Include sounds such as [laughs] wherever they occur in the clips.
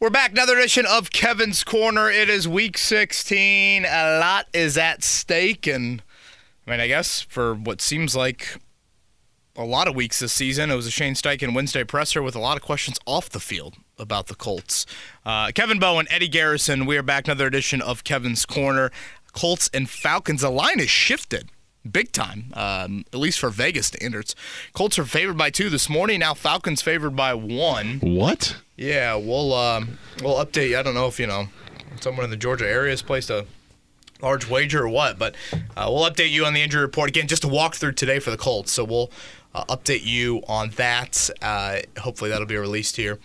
We're back. Another edition of Kevin's Corner. It is week 16. A lot is at stake. And I mean, I guess for what seems like a lot of weeks this season, it was a Shane Steichen Wednesday presser with a lot of questions off the field about the Colts. Uh, Kevin Bowen, Eddie Garrison, we are back. Another edition of Kevin's Corner. Colts and Falcons. The line is shifted big time, um, at least for Vegas standards. Colts are favored by two this morning. Now Falcons favored by one. What? Yeah, we'll um, we'll update you. I don't know if you know someone in the Georgia area has placed a large wager or what, but uh, we'll update you on the injury report again. Just a walkthrough today for the Colts, so we'll uh, update you on that. Uh, hopefully, that'll be released here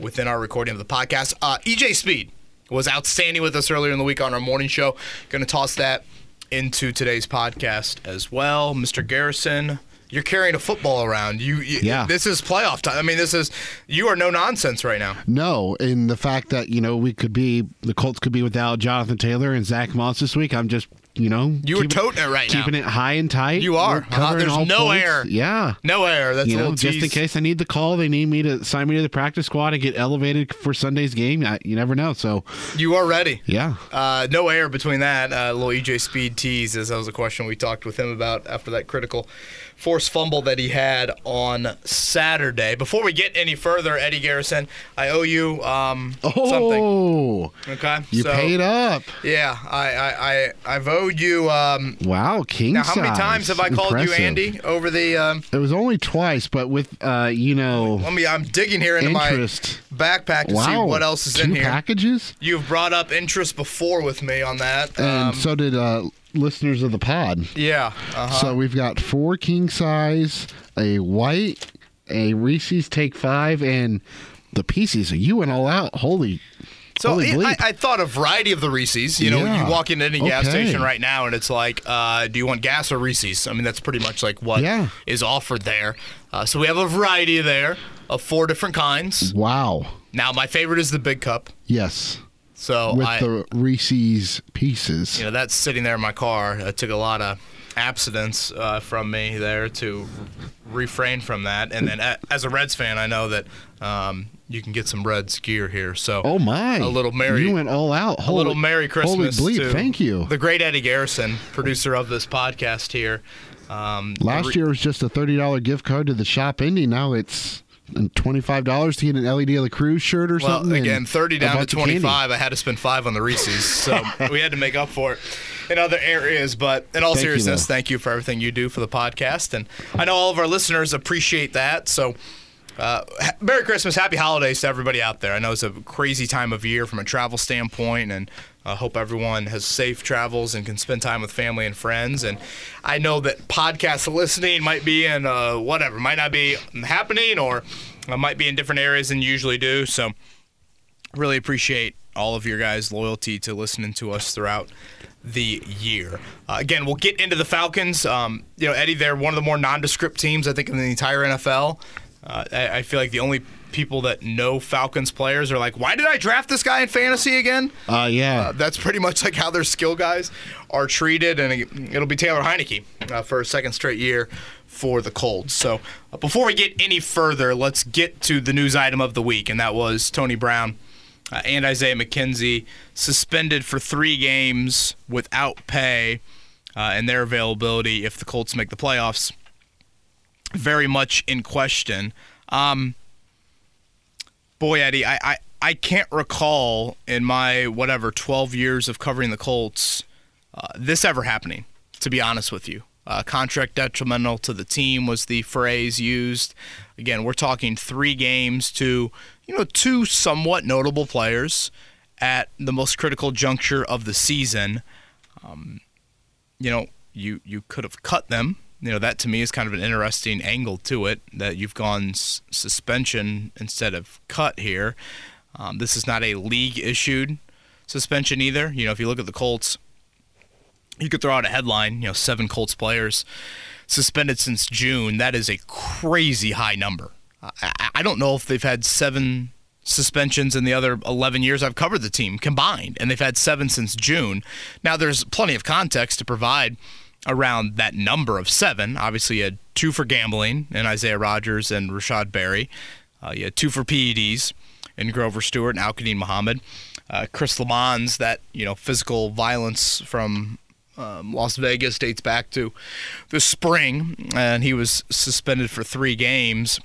within our recording of the podcast. Uh, EJ Speed was outstanding with us earlier in the week on our morning show. Going to toss that into today's podcast as well, Mr. Garrison you're carrying a football around. You, you, yeah. This is playoff time. I mean, this is you are no nonsense right now. No, in the fact that you know we could be the Colts could be without Jonathan Taylor and Zach Moss this week. I'm just you know you were toting it right now keeping now, it high and tight. You are. Uh, there's no points. air. Yeah, no air. That's you know, just in case I need the call. They need me to sign me to the practice squad and get elevated for Sunday's game. I, you never know. So you are ready. Yeah. Uh, no air between that. Uh, little EJ Speed tease, as that was a question we talked with him about after that critical forced fumble that he had on Saturday. Before we get any further, Eddie Garrison, I owe you um, oh, something. Okay, you so, paid up. Yeah, I I I I've owed you. Um, wow, king. Now, how size. many times have I called Impressive. you Andy over the? Um, it was only twice, but with uh, you know. Let me. I'm digging here into interest. my backpack to wow. see what else is Two in here. packages. You've brought up interest before with me on that. And um, so did uh, listeners of the pod. Yeah. Uh-huh. So we've got four king size, a white, a Reese's Take Five, and the pieces. You went all out. Holy. So holy I. I thought a variety of the Reese's. You know, Yeah. you walk into any gas Okay. station right now, and it's like, uh, do you want gas or Reese's? I mean, that's pretty much like what is Yeah. offered there. Uh, so we have a variety there of four different kinds. wow. Now, my favorite is the big cup. Yes. So With I, the Reese's pieces. you know, that's sitting there in my car. It took a lot of abstinence uh, from me there to refrain from that. And then, a- as a Reds fan, I know that um, you can get some Reds gear here. So, oh my! a little Merry, You went all out. a little Merry Christmas. Holy bleep! Thank you. the great Eddie Garrison, producer of this podcast here. Um, Last re- year was just a thirty dollar gift card to the shop Indy. Now it's twenty five dollars to get an LED of the Cruise shirt or Well, something. again, 30 down to 25. I had to spend five on the Reese's, so [laughs] we had to make up for it in other areas. But in all Thank you, seriousness, though. thank you for everything you do for the podcast, and I know all of our listeners appreciate that. So. Uh, ha- Merry Christmas, Happy Holidays to everybody out there. I know it's a crazy time of year from a travel standpoint, and I hope everyone has safe travels and can spend time with family and friends. And I know that podcast listening might be in uh, whatever, might not be happening, or uh, might be in different areas than you usually do. So really appreciate all of your guys' loyalty to listening to us throughout the year. Uh, again, we'll get into the Falcons. Um, you know, Eddie, they're one of the more nondescript teams I think in the entire NFL. Uh, I, I feel like the only people that know Falcons players are like, why did I draft this guy in fantasy again? Uh, yeah. Uh, that's pretty much like how their skill guys are treated, and it- it'll be Taylor Heinicke uh, for a second straight year for the Colts. So uh, before we get any further, let's get to the news item of the week, and that was Tony Brown uh, and Isaiah McKenzie suspended for three games without pay, uh, and their availability if the Colts make the playoffs very much in question. Um, boy, Eddie, I, I, I can't recall in my whatever 12 years of covering the Colts uh, this ever happening, to be honest with you. Uh, contract detrimental to the team was the phrase used. Again, we're talking three games to, you know, two somewhat notable players at the most critical juncture of the season. Um, you know, you you could have cut them. You know, that to me is kind of an interesting angle to it that you've gone s- suspension instead of cut here. Um, this is not a league issued suspension either. You know, if you look at the Colts, you could throw out a headline, you know, seven Colts players suspended since June. That is a crazy high number. I, I don't know if they've had seven suspensions in the other 11 years I've covered the team combined, and they've had seven since June. Now, there's plenty of context to provide around that number of seven. Obviously, you had two for gambling and Isaiah Rogers and Rashod Berry. Uh, you had two for PEDs and Grover Stewart and Al-Quadin Muhammad. Uh, Chris Lammons, that you know physical violence from um, Las Vegas dates back to the spring, and he was suspended for three games.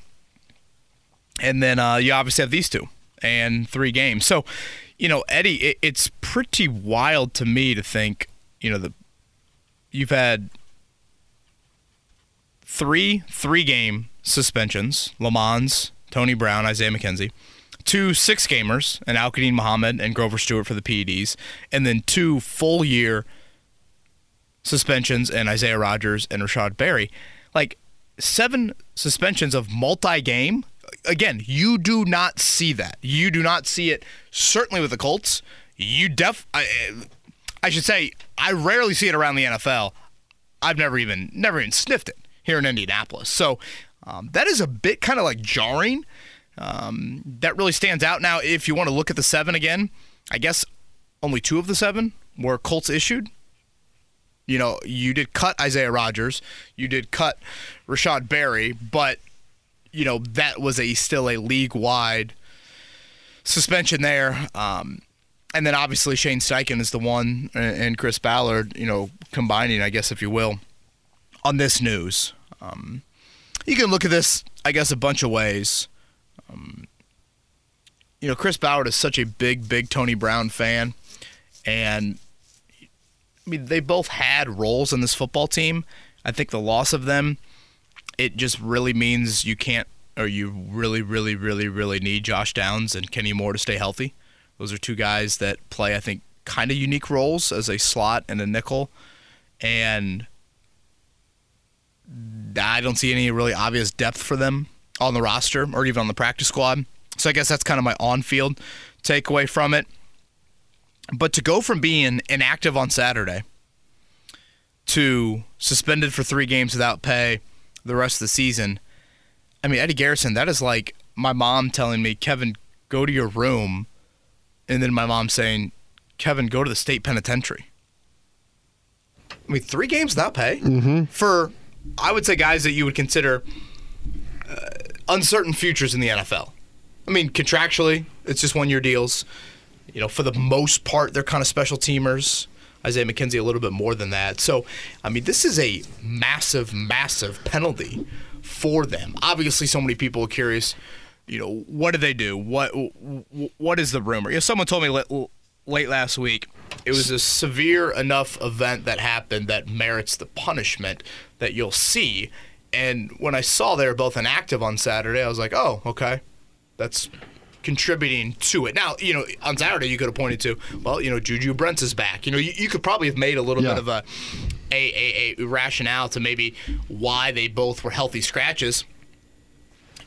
And then uh, you obviously have these two and three games. So, you know, Eddie, it, it's pretty wild to me to think, you know, the you've had three three game suspensions: Lammons, Tony Brown, Isaiah McKenzie. Two six gamers, and Al-Quadin Muhammad and Grover Stewart for the PEDs, and then two full year suspensions and Isaiah Rogers and Rashod Berry. Like seven suspensions of multi game. Again, you do not see that. You do not see it certainly with the Colts. You def I, I should say I rarely see it around the NFL. I've never even never even sniffed it here in Indianapolis. So um, that is a bit kind of like jarring. Um, that really stands out. Now, if you want to look at the seven again, I guess only two of the seven were Colts issued. You know, you did cut Isaiah Rogers, you did cut Rashod Berry, but you know that was a still a league wide suspension there. Um, and then obviously Shane Steichen is the one, and Chris Ballard, you know, combining, I guess, if you will, on this news. Um, you can look at this, I guess, a bunch of ways. Um, you know, Chris Ballard is such a big, big Tony Brown fan, and I mean, they both had roles in this football team. I think the loss of them, it just really means you can't, or you really, really, really, really need Josh Downs and Kenny Moore to stay healthy. Those are two guys that play, I think, kind of unique roles as a slot and a nickel. And I don't see any really obvious depth for them on the roster or even on the practice squad. So I guess that's kind of my on field takeaway from it. But to go from being inactive on Saturday to suspended for three games without pay the rest of the season, I mean, Eddie Garrison, that is like my mom telling me, Kevin, go to your room. And then my mom saying, Kevin, go to the state penitentiary. I mean, three games without pay Mm-hmm. for, I would say, guys that you would consider uh, uncertain futures in the NFL. I mean, contractually, it's just one year deals. You know, for the most part, they're kind of special teamers. Isaiah McKenzie a little bit more than that. So, I mean, this is a massive, massive penalty for them. Obviously, so many people are curious. You know, what do they do? What what is the rumor? You know, someone told me late, late last week it was a severe enough event that happened that merits the punishment that you'll see. And when I saw they were both inactive on Saturday, I was like, oh, okay, that's contributing to it. Now, you know, on Saturday you could have pointed to, well, you know, Juju Brents is back. You know, you, you could probably have made a little Yeah. bit of a, a, a, a rationale to maybe why they both were healthy scratches.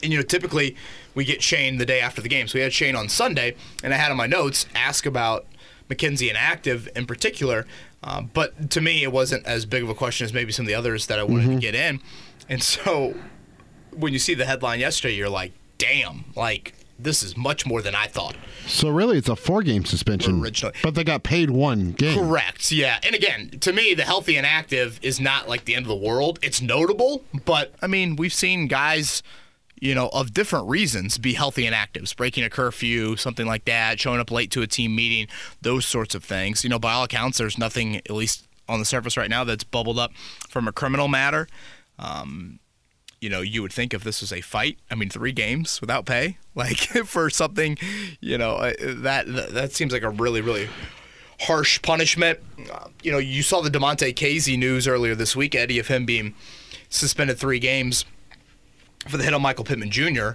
And, you know, typically we get Shane the day after the game. So we had Shane on Sunday, and I had on my notes ask about McKenzie and Active in particular. Um, but to me, it wasn't as big of a question as maybe some of the others that I wanted to get in. And so when you see the headline yesterday, you're like, damn, like this is much more than I thought. So really, it's a four-game suspension. Originally. but they got paid one game. Correct. Yeah. And again, to me, the healthy and active is not like the end of the world. It's notable, but I mean, we've seen guys, you know, of different reasons be healthy and active, breaking a curfew, something like that, showing up late to a team meeting, those sorts of things. You know, by all accounts, there's nothing, at least on the surface right now, that's bubbled up from a criminal matter. Um, you know, you would think if this was a fight, I mean, three games without pay, [laughs] like for something, you know, uh, that that seems like a really, really harsh punishment. Uh, you know, you saw the Damontae Kazee news earlier this week, Eddie, of him being suspended three games for the hit on Michael Pittman Jr.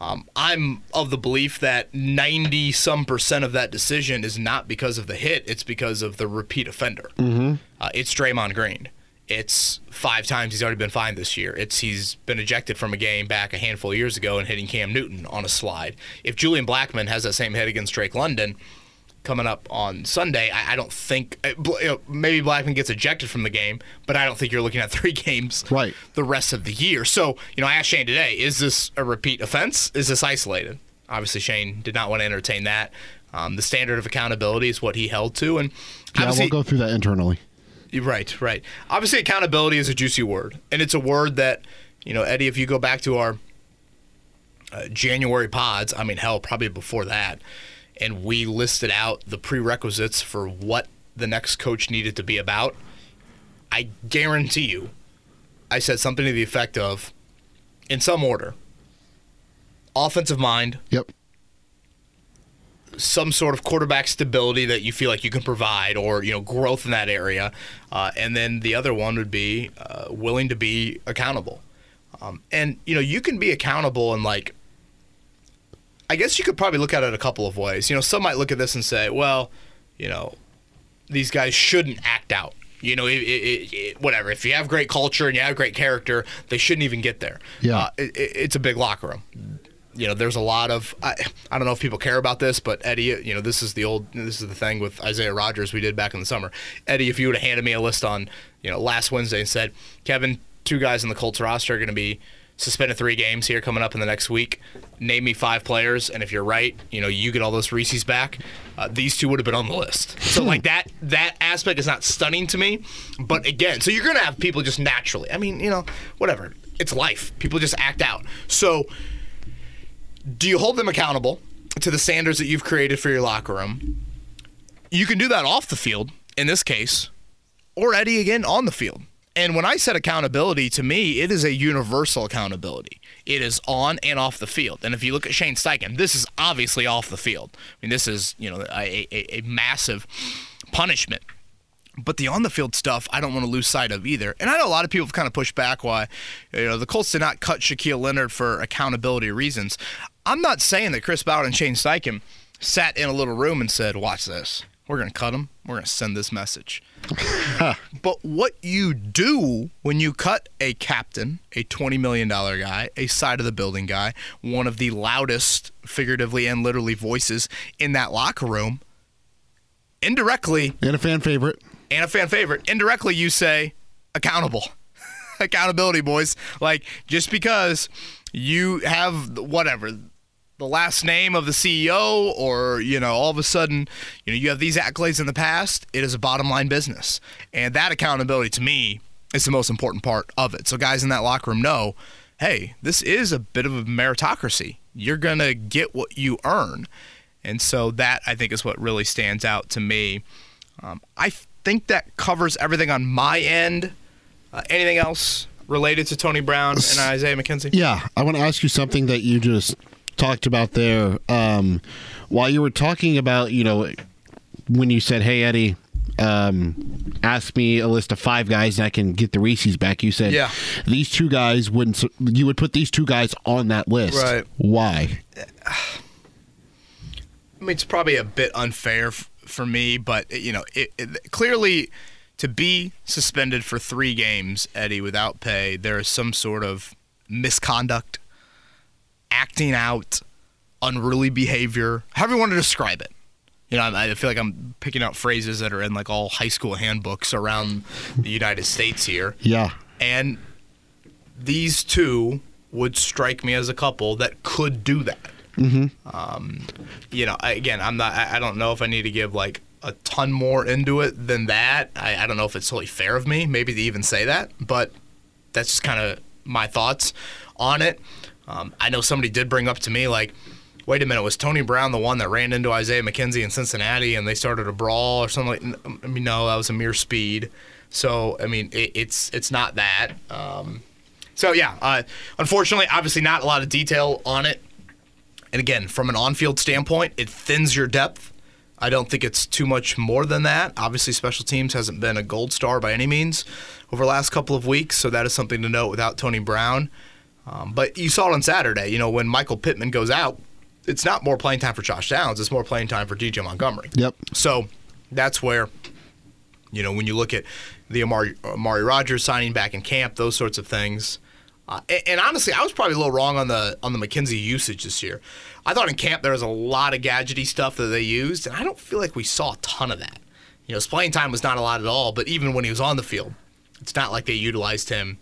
Um, I'm of the belief that 90 some percent of that decision is not because of the hit, it's because of the repeat offender. Mm-hmm. Uh, it's Draymond Green. It's five times he's already been fined this year. It's he's been ejected from a game back a handful of years ago and hitting Cam Newton on a slide. If Julian Blackmon has that same hit against Drake London, coming up on Sunday, I, I don't think uh, you know, maybe Blackmon gets ejected from the game, but I don't think you're looking at [laughs] three games Right. the rest of the year. So, you know, I asked Shane today, is this a repeat offense? Is this isolated? Obviously, Shane did not want to entertain that. Um, the standard of accountability is what he held to, and Yeah, we'll go through that internally. Right, right. Obviously, accountability is a juicy word, and it's a word that you know, Eddie. If you go back to our uh, January pods, I mean, hell, probably before that, and we listed out the prerequisites for what the next coach needed to be about. I guarantee you, I said something to the effect of, in some order, offensive mind, Yep. some sort of quarterback stability that you feel like you can provide, or you know growth in that area, uh, and then the other one would be uh, willing to be accountable. Um, and you know you can be accountable and like, I guess you could probably look at it a couple of ways. You know, some might look at this and say, well, you know, these guys shouldn't act out. You know, it, it, it, whatever. If you have great culture and you have great character, they shouldn't even get there. Yeah. Uh, it, it- it's a big locker room you know, there's a lot of I, I don't know if people care about this, but Eddie, you know, this is the old this is the thing with Isaiah Rogers we did back in the summer. Eddie, if you would have handed me a list on, you know, last Wednesday and said, Kevin, two guys in the Colts roster are going to be suspended three games here coming up in the next week. Name me five players, and if you're right, you know, you get all those Reese's back. Uh, these two would have been on the list. So like that that aspect is not stunning to me, but again, so you're going to have people just naturally. I mean, you know, whatever. It's life. People just act out. So do you hold them accountable to the standards that you've created for your locker room? You can do that off the field, in this case, or Eddie again on the field. And when I said accountability, to me, it is a universal accountability. It is on and off the field. And if you look at Shane Steichen, this is obviously off the field. I mean, this is you know a, a, a massive punishment. But the on the field stuff, I don't want to lose sight of either. And I know a lot of people have kind of pushed back why, you know, the Colts did not cut Shaquille Leonard for accountability reasons. I'm not saying that Chris Ballard and Shane Steichen sat in a little room and said, "Watch this. We're going to cut him. We're going to send this message." But what you do when you cut a captain, a $20 million guy, a side of the building guy, one of the loudest, figuratively and literally, voices in that locker room, indirectly And a fan favorite. and a fan favorite. Indirectly, you say accountable. [laughs] Accountability, boys. Like, just because you have whatever the last name of the CEO or you know all of a sudden you know you have these accolades in the past it is a bottom line business. And that accountability to me is the most important part of it. So guys in that locker room know hey this is a bit of a meritocracy. You're gonna get what you earn. And so that i think is what really stands out to me. Um, I think that covers everything on my end. Uh, anything else related to Tony Brown and Isaiah McKenzie? Yeah, I want to ask you something that you just talked about there. Um, while you were talking about, you know, when you said, "Hey, Eddie." Um, ask me a list of five guys and I can get the Reese's back. You said, Yeah. these two guys wouldn't. You would put these two guys on that list, Right. Why? [sighs] I mean, it's probably a bit unfair f- for me, but you know, it, it, clearly to be suspended for three games, Eddie, without pay, there is some sort of misconduct, acting out, unruly behavior, however you want to describe it. You know, I I feel like I'm picking out phrases that are in like all high school handbooks around the United States here. Yeah, And these two would strike me as a couple that could do that. Um, you know, I- again, I'm not. I I don't know if I need to give like a ton more into it than that. I, I don't know if it's totally fair of me, maybe to even say that, but that's just kind of my thoughts on it. Um, I know somebody did bring up to me like, wait a minute, was Tony Brown the one that ran into Isaiah McKenzie in Cincinnati and they started a brawl or something? Like, I mean, no, that was a mere speed. So I mean, it, it's it's not that. Um, so yeah, uh, unfortunately, obviously not a lot of detail on it. And again, from an on-field standpoint, it thins your depth. I don't think it's too much more than that. Obviously, special teams hasn't been a gold star by any means over the last couple of weeks, so that is something to note without Tony Brown. Um, but you saw it on Saturday. You know, when Michael Pittman goes out, it's not more playing time for Josh Downs; it's more playing time for DJ Montgomery. Yep. So that's where, you know, when you look at the Amari, Amari Rogers signing back in camp, those sorts of things, Uh, and, and honestly, I was probably a little wrong on the on the McKenzie usage this year. I thought in camp there was a lot of gadgety stuff that they used, and I don't feel like we saw a ton of that. You know, his playing time was not a lot at all, but even when he was on the field, it's not like they utilized him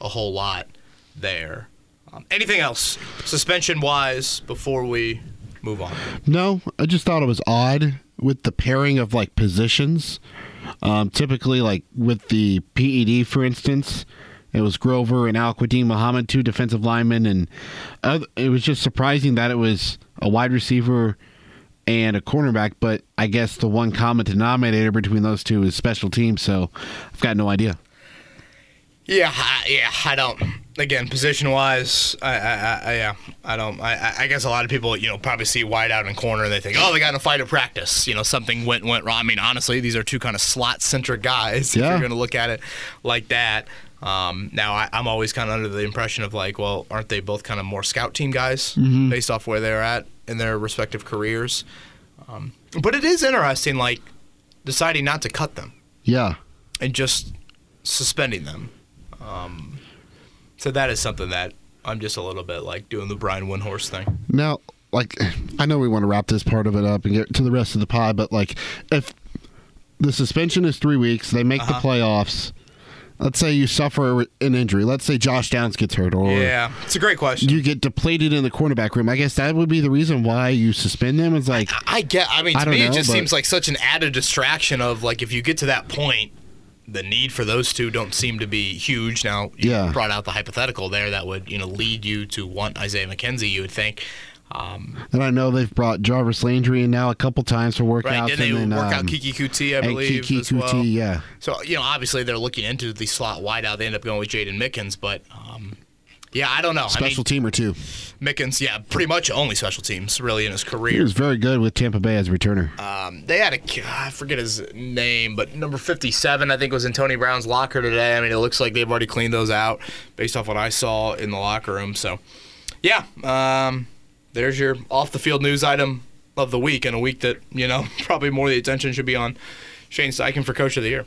a whole lot there. Um, anything else, suspension wise, before we move on? No, I just thought it was odd with the pairing of like positions. Um, typically, like with the PED, for instance, it was Grover and Al Muhammad, two defensive linemen, and other, it was just surprising that it was a wide receiver and a cornerback. But I guess the one common denominator between those two is special teams. So I've got no idea. Yeah, I, yeah, I don't. Again, position wise, I, I, I, yeah, I don't. I, I guess a lot of people, you know, probably see wide out and corner and they think, oh, they got in a fight at practice. You know, something went went wrong. I mean, honestly, these are two kind of slot centric guys. [laughs] If Yeah. you're going to look at it like that. Um, now, I, I'm always kind of under the impression of like, well, aren't they both kind of more scout team guys based off where they're at in their respective careers? Um, but it is interesting, like deciding not to cut them Yeah. and just suspending them. Um, so that is something that I'm just a little bit like doing the Brian Windhorst thing. Now, like, I know we want to wrap this part of it up and get to the rest of the pod, but like, if the suspension is three weeks, they make Uh-huh. the playoffs. Let's say you suffer an injury. Let's say Josh Downs gets hurt, or Yeah, it's a great question. you get depleted in the cornerback room. I guess that would be the reason why you suspend them. Is like, I get. I mean, to I me, it just but- seems like such an added distraction of like if you get to that point, the need for those two don't seem to be huge. Now, you Yeah. brought out the hypothetical there that would you know lead you to want Isaiah McKenzie. You would think. Um, and I know they've brought Jarvis Landry in now a couple times for workouts. right? Didn't they and then, work um, out Kiki Kuti, I believe, Kiki as well? Kuti, yeah. So you know, obviously they're looking into the slot wideout. They end up going with Jaydon Mickens, but um, yeah, I don't know. Special I mean, teamer too. Mickens, yeah, pretty much only special teams really in his career. He was very good with Tampa Bay as a returner. Um, they had a I forget his name, but number fifty-seven I think was in Tony Brown's locker today. I mean, it looks like they've already cleaned those out based off what I saw in the locker room. So, yeah, um, there's your off-the-field news item of the week, and a week that you know [laughs] probably more of the attention should be on Shane Steichen for Coach of the Year.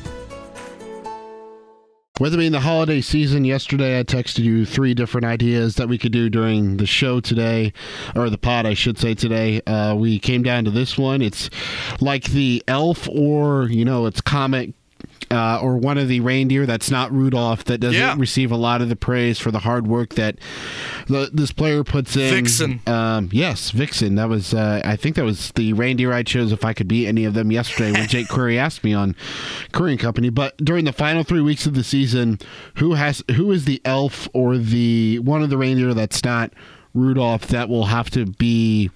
With it being the holiday season, yesterday I texted you three different ideas that we could do during the show today, or the pod, I should say today. Uh, we came down to this one. It's like the elf, or you know, it's comic. Uh, or one of the reindeer that's not Rudolph that doesn't Yeah. receive a lot of the praise for the hard work that the, this player puts in. Vixen. Um, yes, Vixen. That was uh, I think that was the reindeer I chose if I could beat any of them yesterday when Jake [laughs] Query asked me on Query and Company. But during the final three weeks of the season, who has who is the elf or the one of the reindeer that's not Rudolph that will have to be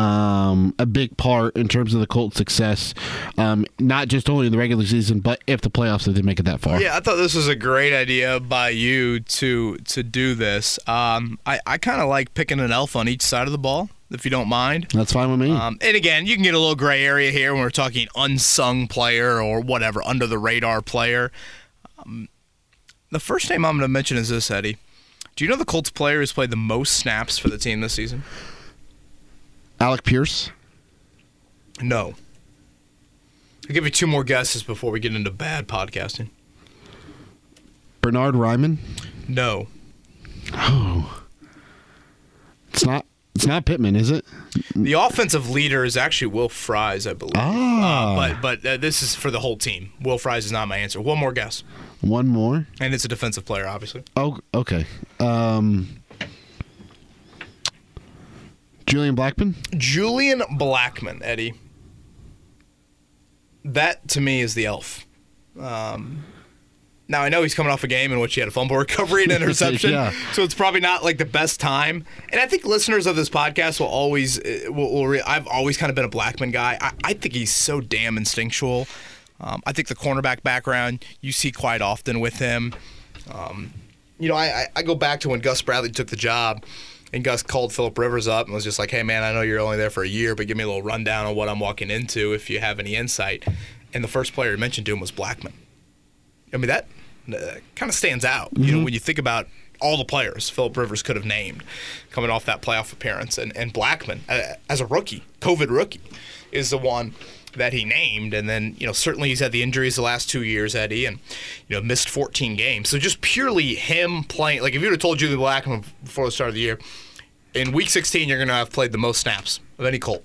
um, a big part in terms of the Colts' success, um, not just only in the regular season, but if the playoffs if they make it that far. Yeah, I thought this was a great idea by you to to do this. Um, I I kind of like picking an elf on each side of the ball, if you don't mind. That's fine with me. Um, and again, you can get a little gray area here when we're talking unsung player or whatever, under the radar player. Um, the first name I'm going to mention is this, Eddie. Do you know the Colts player who's played the most snaps for the team this season? Alec Pierce. No. I'll give you two more guesses before we get into bad podcasting. Bernhard Raimann. No. Oh, it's not. It's not Pittman, is it? The offensive leader is actually Will Fries, I believe. Ah. Uh, but but uh, this is for the whole team. Will Fries is not my answer. One more guess, One more. and it's a defensive player, obviously. Oh, okay. Um, Julian Blackmon. Julian Blackmon, Eddie. That to me is the elf. Um, now I know he's coming off a game in which he had a fumble recovery and [laughs] interception, Yeah. so it's probably not like the best time. And I think listeners of this podcast will always, uh, will, will re- I've always kind of been a Blackmon guy. I, I think he's so damn instinctual. Um, I think the cornerback background you see quite often with him. Um, you know, I, I, I go back to when Gus Bradley took the job. And Gus called Philip Rivers up and was just like, "Hey man, I know you're only there for a year, but give me a little rundown on what I'm walking into if you have any insight." And the first player he mentioned to him was Blackmon. I mean that uh, kind of stands out. You know, when you think about all the players Philip Rivers could have named coming off that playoff appearance, and and Blackmon uh, as a rookie, COVID rookie, is the one that he named. And then you know certainly he's had the injuries the last two years, Eddie, and you know missed 14 games. So just purely him playing. Like if you would have told Julian Blackmon before the start of the year, in Week 16 you're going to have played the most snaps of any Colt.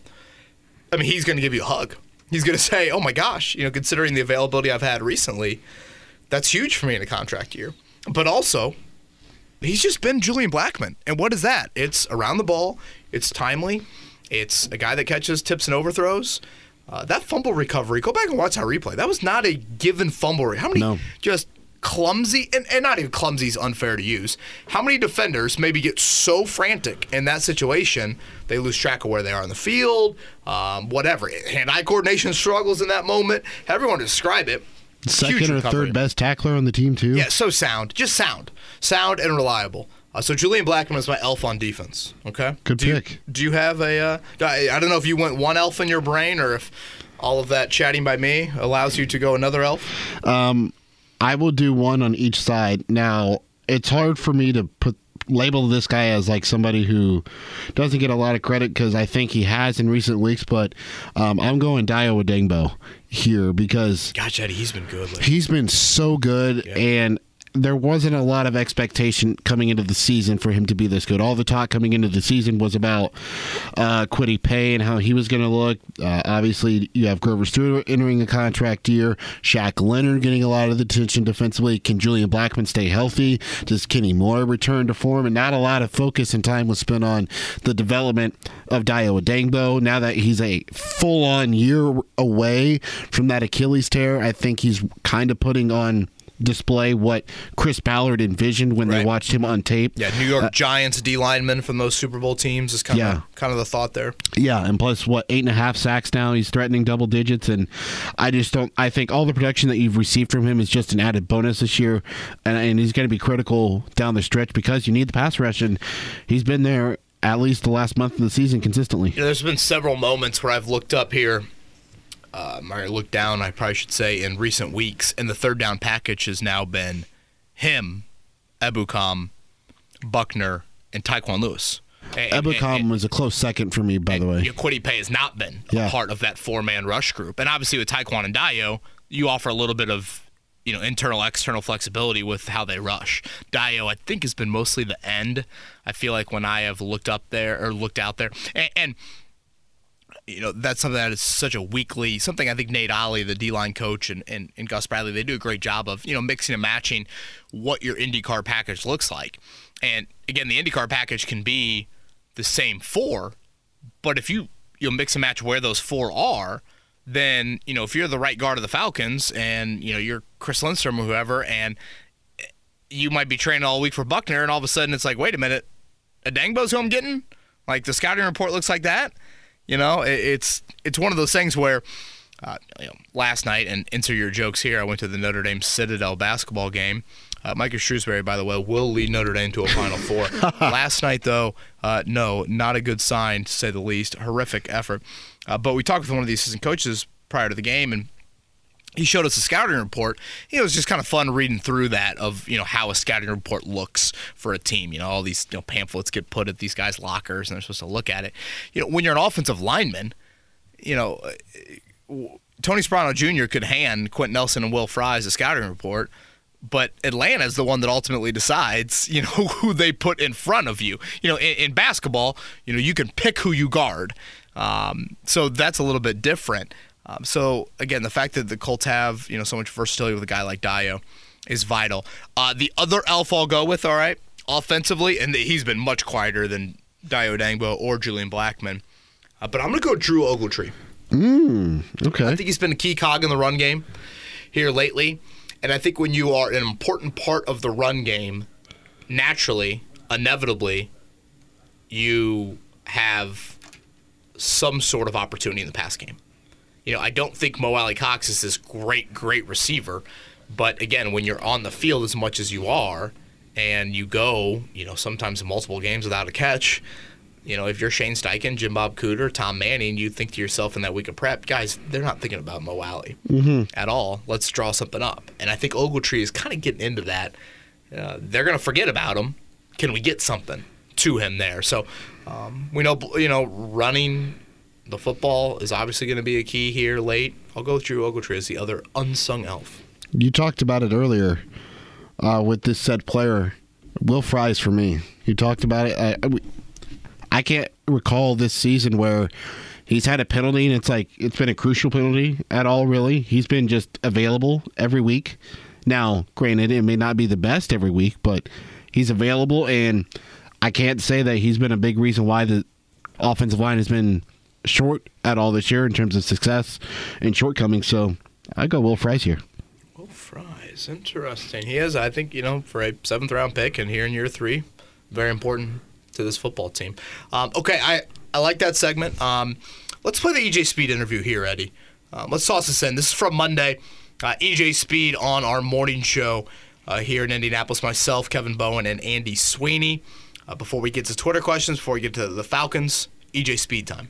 I mean, he's going to give you a hug. He's going to say, "Oh my gosh, you know, considering the availability I've had recently, that's huge for me in a contract year." But also, he's just been Julian Blackmon. And what is that? It's around the ball, it's timely, it's a guy that catches tips and overthrows. Uh, that fumble recovery, go back and watch that replay. That was not a given fumble. How many No. just clumsy, and, and not even clumsy is unfair to use. How many defenders maybe get so frantic in that situation they lose track of where they are in the field, um, whatever. Hand eye coordination struggles in that moment. However you want to describe it. Second or third best tackler on the team too. Yeah, so sound, just sound, sound and reliable. Uh, so Julian Blackmon is my elf on defense. Okay, Good do you- pick. do you have a? Uh, I, don't know if you went one elf in your brain or if all of that chatting by me allows you to go another elf. I will do one on each side. Now, it's hard for me to put label this guy as like somebody who doesn't get a lot of credit because I think he has in recent weeks, but um, I'm going Dayo Odeyingbo here because Gosh, Eddie, he's been good. Lately. he's been so good and there wasn't a lot of expectation coming into the season for him to be this good. All the talk coming into the season was about uh, Kwity Paye and how he was going to look. Uh, obviously, you have Grover Stewart entering a contract year, Shaq Leonard getting a lot of the attention defensively. Can Julian Blackmon stay healthy? Does Kenny Moore return to form? And not a lot of focus and time was spent on the development of Dayo Odeyingbo. Now that he's a full on year away from that Achilles tear, I think he's kind of putting on display what Chris Ballard envisioned when they watched him on tape. Yeah, New York uh, Giants D lineman from those Super Bowl teams is kind of Yeah. kind of the thought there. Yeah, and plus what eight and a half sacks now. He's threatening double digits, and I just don't. I think all the production that you've received from him is just an added bonus this year, and, and he's going to be critical down the stretch because you need the pass rush, and he's been there at least the last month of the season consistently. You know, there's been several moments where I've looked up here, um, or looked down, I probably should say, in recent weeks, and the third down package has now been him, Ebukam, Buckner, and Tyquan Lewis. And- Ebukam and- was a close second for me, by the way. know, Paye has not been Yeah. a part of that four-man rush group, and obviously with Tyquan and Dayo, you offer a little bit of you know internal external flexibility with how they rush. Dayo, I think, has been mostly the end. I feel like when I have looked up there or looked out there, and, and you know that's something that is such a weekly something I think Nate Ollie, the D line coach, and, and, and Gus Bradley, they do a great job of you know mixing and matching what your IndyCar package looks like. And again, the IndyCar package can be the same four, but if you you know, mix and match where those four are, then you know if you're the right guard of the Falcons and you know you're Chris Lindstrom or whoever, and you might be training all week for Buckner, and all of a sudden it's like, wait a minute, Odeyingbo's who I'm getting? Like the scouting report looks like that? You know, it, it's it's one of those things where. Uh, you know, last night, and insert your jokes here. I went to the Notre Dame Citadel basketball game. Uh, Micah Shrewsberry, by the way, will lead Notre Dame to a Final Four. [laughs] last night, though, uh, no, not a good sign to say the least. Horrific effort. Uh, but we talked with one of the assistant coaches prior to the game, and he showed us a scouting report. It was just kind of fun reading through that of you know how a scouting report looks for a team. You know, all these you know, pamphlets get put at these guys' lockers, and they're supposed to look at it. You know, when you're an offensive lineman, you know, Tony Sparano Jr. could hand Quenton Nelson and Will Fries a scouting report, but Atlanta is the one that ultimately decides, you know, [laughs] who they put in front of you. You know, in, in basketball, you know, you can pick who you guard. Um, so that's a little bit different. Um, so again, the fact that the Colts have, you know, so much versatility with a guy like Dayo is vital. Uh, the other elf I'll go with, all right, offensively, and he's been much quieter than Dio Dangbo or Julian Blackmon. Uh, but I'm going to go Drew Ogletree. Okay. I think he's been a key cog in the run game here lately. And I think when you are an important part of the run game, naturally, inevitably, you have some sort of opportunity in the pass game. You know, I don't think Mo Alie-Cox is this great, great receiver. But again, when you're on the field as much as you are, and you go, you know, sometimes multiple games without a catch, you know, if you're Shane Steichen, Jim Bob Cooter, Tom Manning, you think to yourself in that week of prep, guys, they're not thinking about Mo Alley at all. Let's draw something up. And I think Ogletree is kind of getting into that. Uh, they're going to forget about him. Can we get something to him there? So um, we know, you know, running the football is obviously going to be a key here late. I'll go through Ogletree as the other unsung elf. You talked about it earlier uh, with this said player, Will Fries. For me, you talked about it. I, I- I can't recall this season where he's had a penalty and it's like it's been a crucial penalty at all. Really, he's been just available every week. Now, granted, it may not be the best every week, but he's available, and I can't say that he's been a big reason why the offensive line has been short at all this year in terms of success and shortcomings. So I go Will Fries here. Will Fries, interesting. He is, I think, you know, for a seventh round pick and here in year three, very important to this football team. Um, okay, I, I like that segment. Um, let's play the EJ Speed interview here, Eddie. Um, let's toss this in. This is from Monday. Uh, EJ Speed on our morning show uh, here in Indianapolis. Myself, Kevin Bowen, and Andy Sweeney. Uh, before we get to Twitter questions, before we get to the Falcons, EJ Speed time.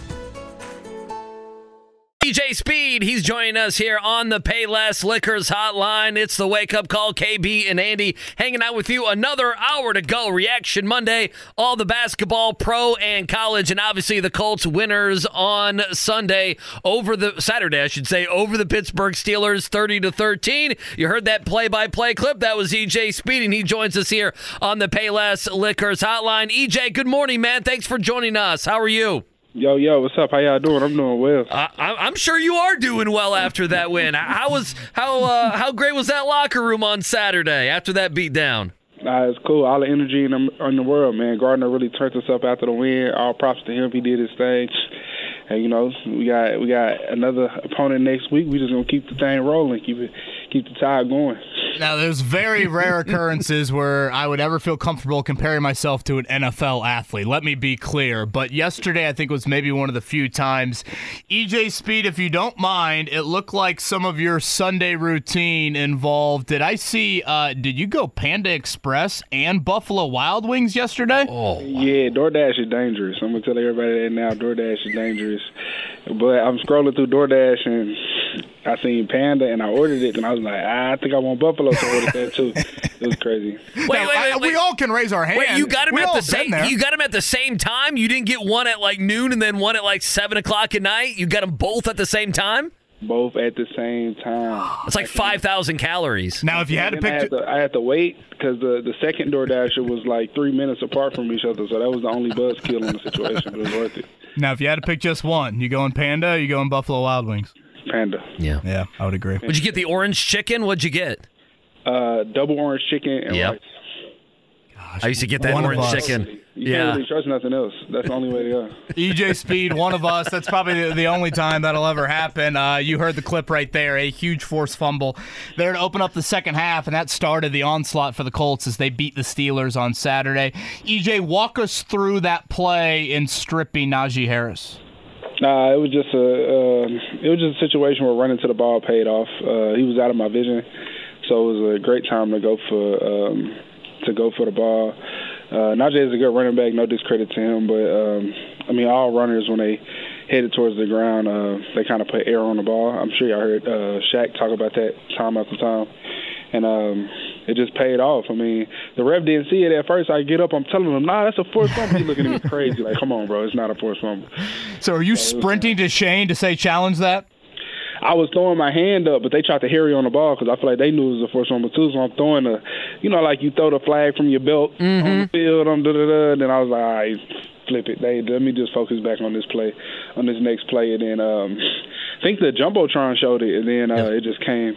EJ Speed, he's joining us here on the Payless Liquors Hotline. It's the wake up call. KB and Andy hanging out with you. Another hour to go. Reaction Monday. All the basketball, pro and college, and obviously the Colts winners on Sunday over the Saturday, I should say, over the Pittsburgh Steelers, thirty to thirteen. You heard that play by play clip. That was EJ Speed, and he joins us here on the Payless Liquors Hotline. EJ, good morning, man. Thanks for joining us. How are you? Yo, yo, what's up? How y'all doing? I'm doing well. I'm sure you are doing well after that win. How was how uh, how great was that locker room on Saturday after that beatdown? Nah, it's cool. All the energy in the, in the world, man. Gardner really turned us up after the win. All props to him. He did his thing. And you know, we got we got another opponent next week. We just gonna keep the thing rolling, keep it keep the tide going. Now, there's very rare [laughs] occurrences where I would ever feel comfortable comparing myself to an NFL athlete. Let me be clear. But yesterday, I think was maybe one of the few times. EJ Speed, if you don't mind, it looked like some of your Sunday routine involved. Did I see? Uh, did you go Panda Express and Buffalo Wild Wings yesterday? Oh, Yeah, DoorDash is dangerous. I'm gonna tell everybody that now. DoorDash is dangerous. But I'm scrolling through DoorDash and I seen Panda and I ordered it and I was like, ah, I think I want Buffalo, so I ordered that too. It was crazy. [laughs] wait, Now, wait, I- wait, wait. We all can raise our hand. Wait, you got him We at the same. You got him at the same time. You didn't get one at like noon and then one at like seven o'clock at night. You got them both at the same time. Both at the same time. [gasps] It's like five thousand calories. now, if you had to And I pick, had to, I had to wait because the the second DoorDasher was like three minutes apart from each other, so that was the only buzzkill in the situation. But it was worth it. now if you had to pick just one, you going Panda, or you going Buffalo Wild Wings? Panda, Yeah. Yeah, I would agree. Would you get the orange chicken? What'd you get? uh, double orange chicken and Yep. rice. I used to get that One of orange us. chicken. You Yeah. can't really trust nothing else. That's the only way to go. [laughs] EJ Speed, one of us. That's probably the, the only time that'll ever happen. Uh, you heard the clip right there. A huge force fumble there to open up the second half, and that started the onslaught for the Colts as they beat the Steelers on Saturday. EJ, walk us through that play in stripping Najee Harris. Nah, it was just a uh, it was just a situation where running to the ball paid off. Uh, he was out of my vision, so it was a great time to go for um, to go for the ball. Uh, Najee is a good running back, no discredit to him, but um, I mean all runners when they headed towards the ground, uh, they kind of put air on the ball. I'm sure y'all heard uh, Shaq talk about that time after time. And um, it just paid off. I mean, the ref didn't see it at first. I get up, I'm telling him, "Nah, that's a forced fumble." He's looking at me crazy, like, "Come on, bro, it's not a forced fumble." So are you sprinting to Shane to say challenge that? I was throwing my hand up, but they tried to harry on the ball because I feel like they knew it was the a forced fumble too. So I'm throwing a, you know, like you throw the flag from your belt on the field, on da da da. Then I was like, all right, flip it. They let me just focus back on this play, on this next play, and then um, I think the jumbotron showed it, and then uh, it just came.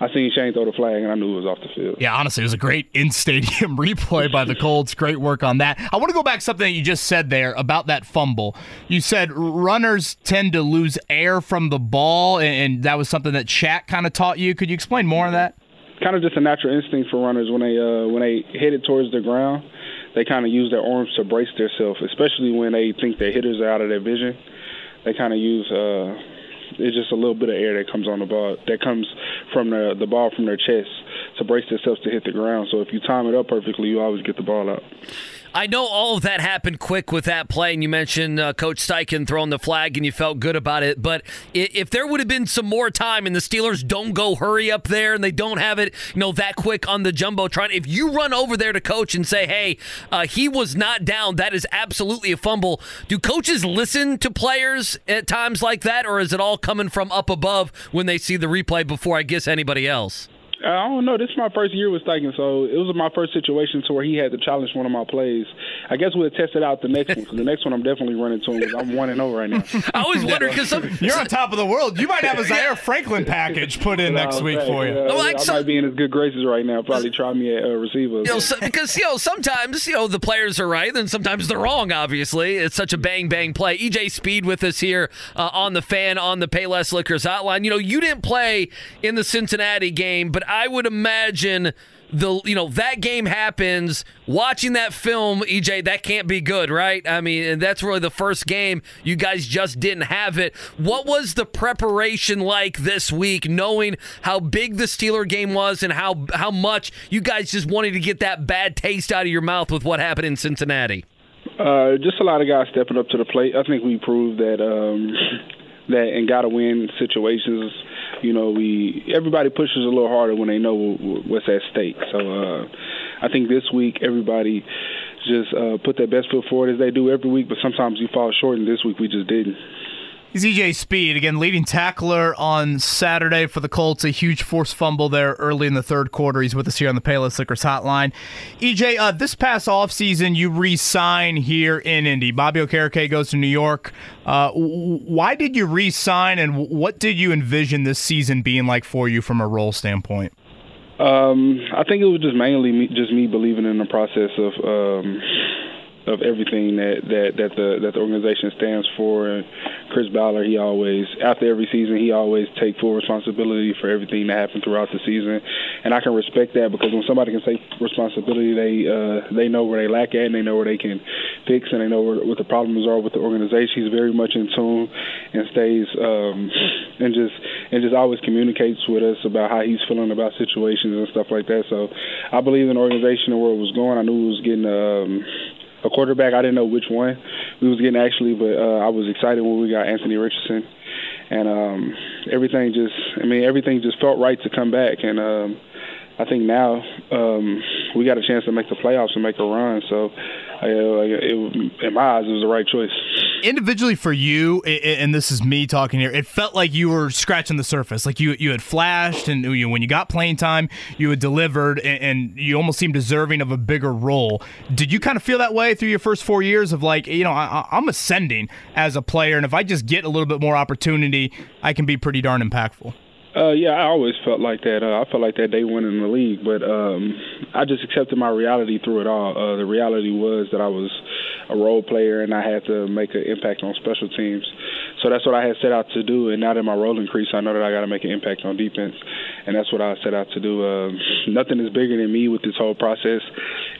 I seen Shane throw the flag, and I knew it was off the field. Yeah, honestly, it was a great [laughs] in stadium replay by the Colts. Great work on that. I want to go back to something that you just said there about that fumble. You said runners tend to lose air from the ball, and that was something that Shaq kind of taught you. Could you explain more on that? Kind of just a natural instinct for runners when they uh, when they hit it towards the ground, they kind of use their arms to brace themselves, especially when they think their hitters are out of their vision. They kind of use. Uh, it's just a little bit of air that comes on the ball that comes from the the ball from their chest to brace themselves to hit the ground. So if you time it up perfectly, you always get the ball out. I know all of that happened quick with that play, and you mentioned uh, Coach Steichen throwing the flag, and you felt good about it. But if there would have been some more time, and the Steelers don't go hurry up there, and they don't have it, you know, that quick on the jumbotron, if you run over there to coach and say, "Hey, uh, he was not down," that is absolutely a fumble. Do coaches listen to players at times like that, or is it all coming from up above when they see the replay before I guess anybody else? I don't know. This is my first year with Steichen, so it was my first situation to where he had to challenge one of my plays. I guess we'll test it out the next one. the next one, I'm definitely running to him because I'm one and zero right now. [laughs] I always wonder because you're on top of the world. You might have a Zaire Franklin package put in next week for you. Uh, like, I so, might be in his good graces right now. Probably try me at uh, receiver. You know, so, because you know sometimes you know the players are right, and sometimes they're wrong. Obviously, it's such a bang bang play. EJ Speed with us here uh, on the fan on the Payless Liquors hotline. You know, you didn't play in the Cincinnati game, but I would imagine the you know that game happens watching that film ej that can't be good right? I mean that's really the first game. You guys just didn't have it. What was the preparation like this week knowing how big the steeler game was and how how much you guys just wanted to get that bad taste out of your mouth with what happened in cincinnati? Uh, just a lot of guys stepping up to the plate. I think we proved that um, [laughs] that and got to win situations you know, we everybody pushes a little harder when they know what's at stake. So uh, I think this week everybody just uh, put their best foot forward as they do every week, but sometimes you fall short, and this week we just didn't. He's EJ Speed, again, leading tackler on Saturday for the Colts. A huge forced fumble there early in the third quarter. He's with us here on the Payless Liquors hotline. EJ, uh, this past offseason, you re sign here in Indy. Bobby Okereke goes to New York. Uh, why did you re sign, and what did you envision this season being like for you from a role standpoint? Um, I think it was just mainly me, just me believing in the process of. Um, of everything that that that the that the organization stands for. And Chris Ballard, he always after every season, he always take full responsibility for everything that happened throughout the season, and I can respect that because when somebody can take responsibility, they uh, they know where they lack at, and they know where they can fix, and they know where, what the problems are with the organization. He's very much in tune and stays um, and just and just always communicates with us about how he's feeling about situations and stuff like that. So I believe in the organization and where it was going. I knew it was getting. Um, a quarterback. I didn't know which one we was getting actually, but uh, I was excited when we got Anthony Richardson, and um, everything just I mean everything just felt right to come back, and um, I think now um, we got a chance to make the playoffs and make a run. So uh, it, in my eyes, it was the right choice individually for you, and this is me talking here, it felt like you were scratching the surface. Like you you had flashed, and you, when you got playing time, you had delivered, and, you almost seemed deserving of a bigger role. Did you kind of feel that way through your first four years of like, you know, I, I'm ascending as a player, and if I just get a little bit more opportunity, I can be pretty darn impactful? Uh, yeah, I always felt like that. Uh, I felt like that day winning the league, but um, I just accepted my reality through it all. Uh, the reality was that I was a role player and I had to make an impact on special teams. So that's what I had set out to do. And now that my role increased, I know that I got to make an impact on defense, and that's what I set out to do. Uh, nothing is bigger than me with this whole process.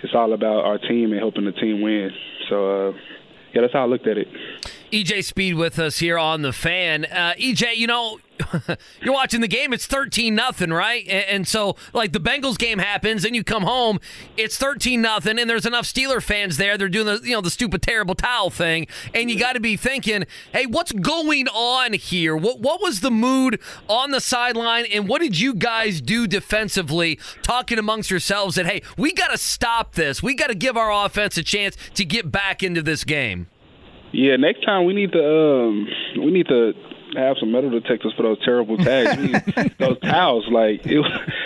It's all about our team and helping the team win. So. Uh, yeah, that's how I looked at it. EJ Speed with us here on the fan. Uh, EJ, you know, [laughs] you're watching the game. It's thirteen nothing, right? And, and, so, like the Bengals game happens, and you come home, it's thirteen nothing, and there's enough Steeler fans there. They're doing the you know the stupid terrible towel thing, and you got to be thinking, hey, what's going on here? What what was the mood on the sideline, and what did you guys do defensively, talking amongst yourselves that hey, we got to stop this. We got to give our offense a chance to get back into this game. Yeah, next time we need to um, we need to have some metal detectors for those terrible tags. [laughs] those towels, like it,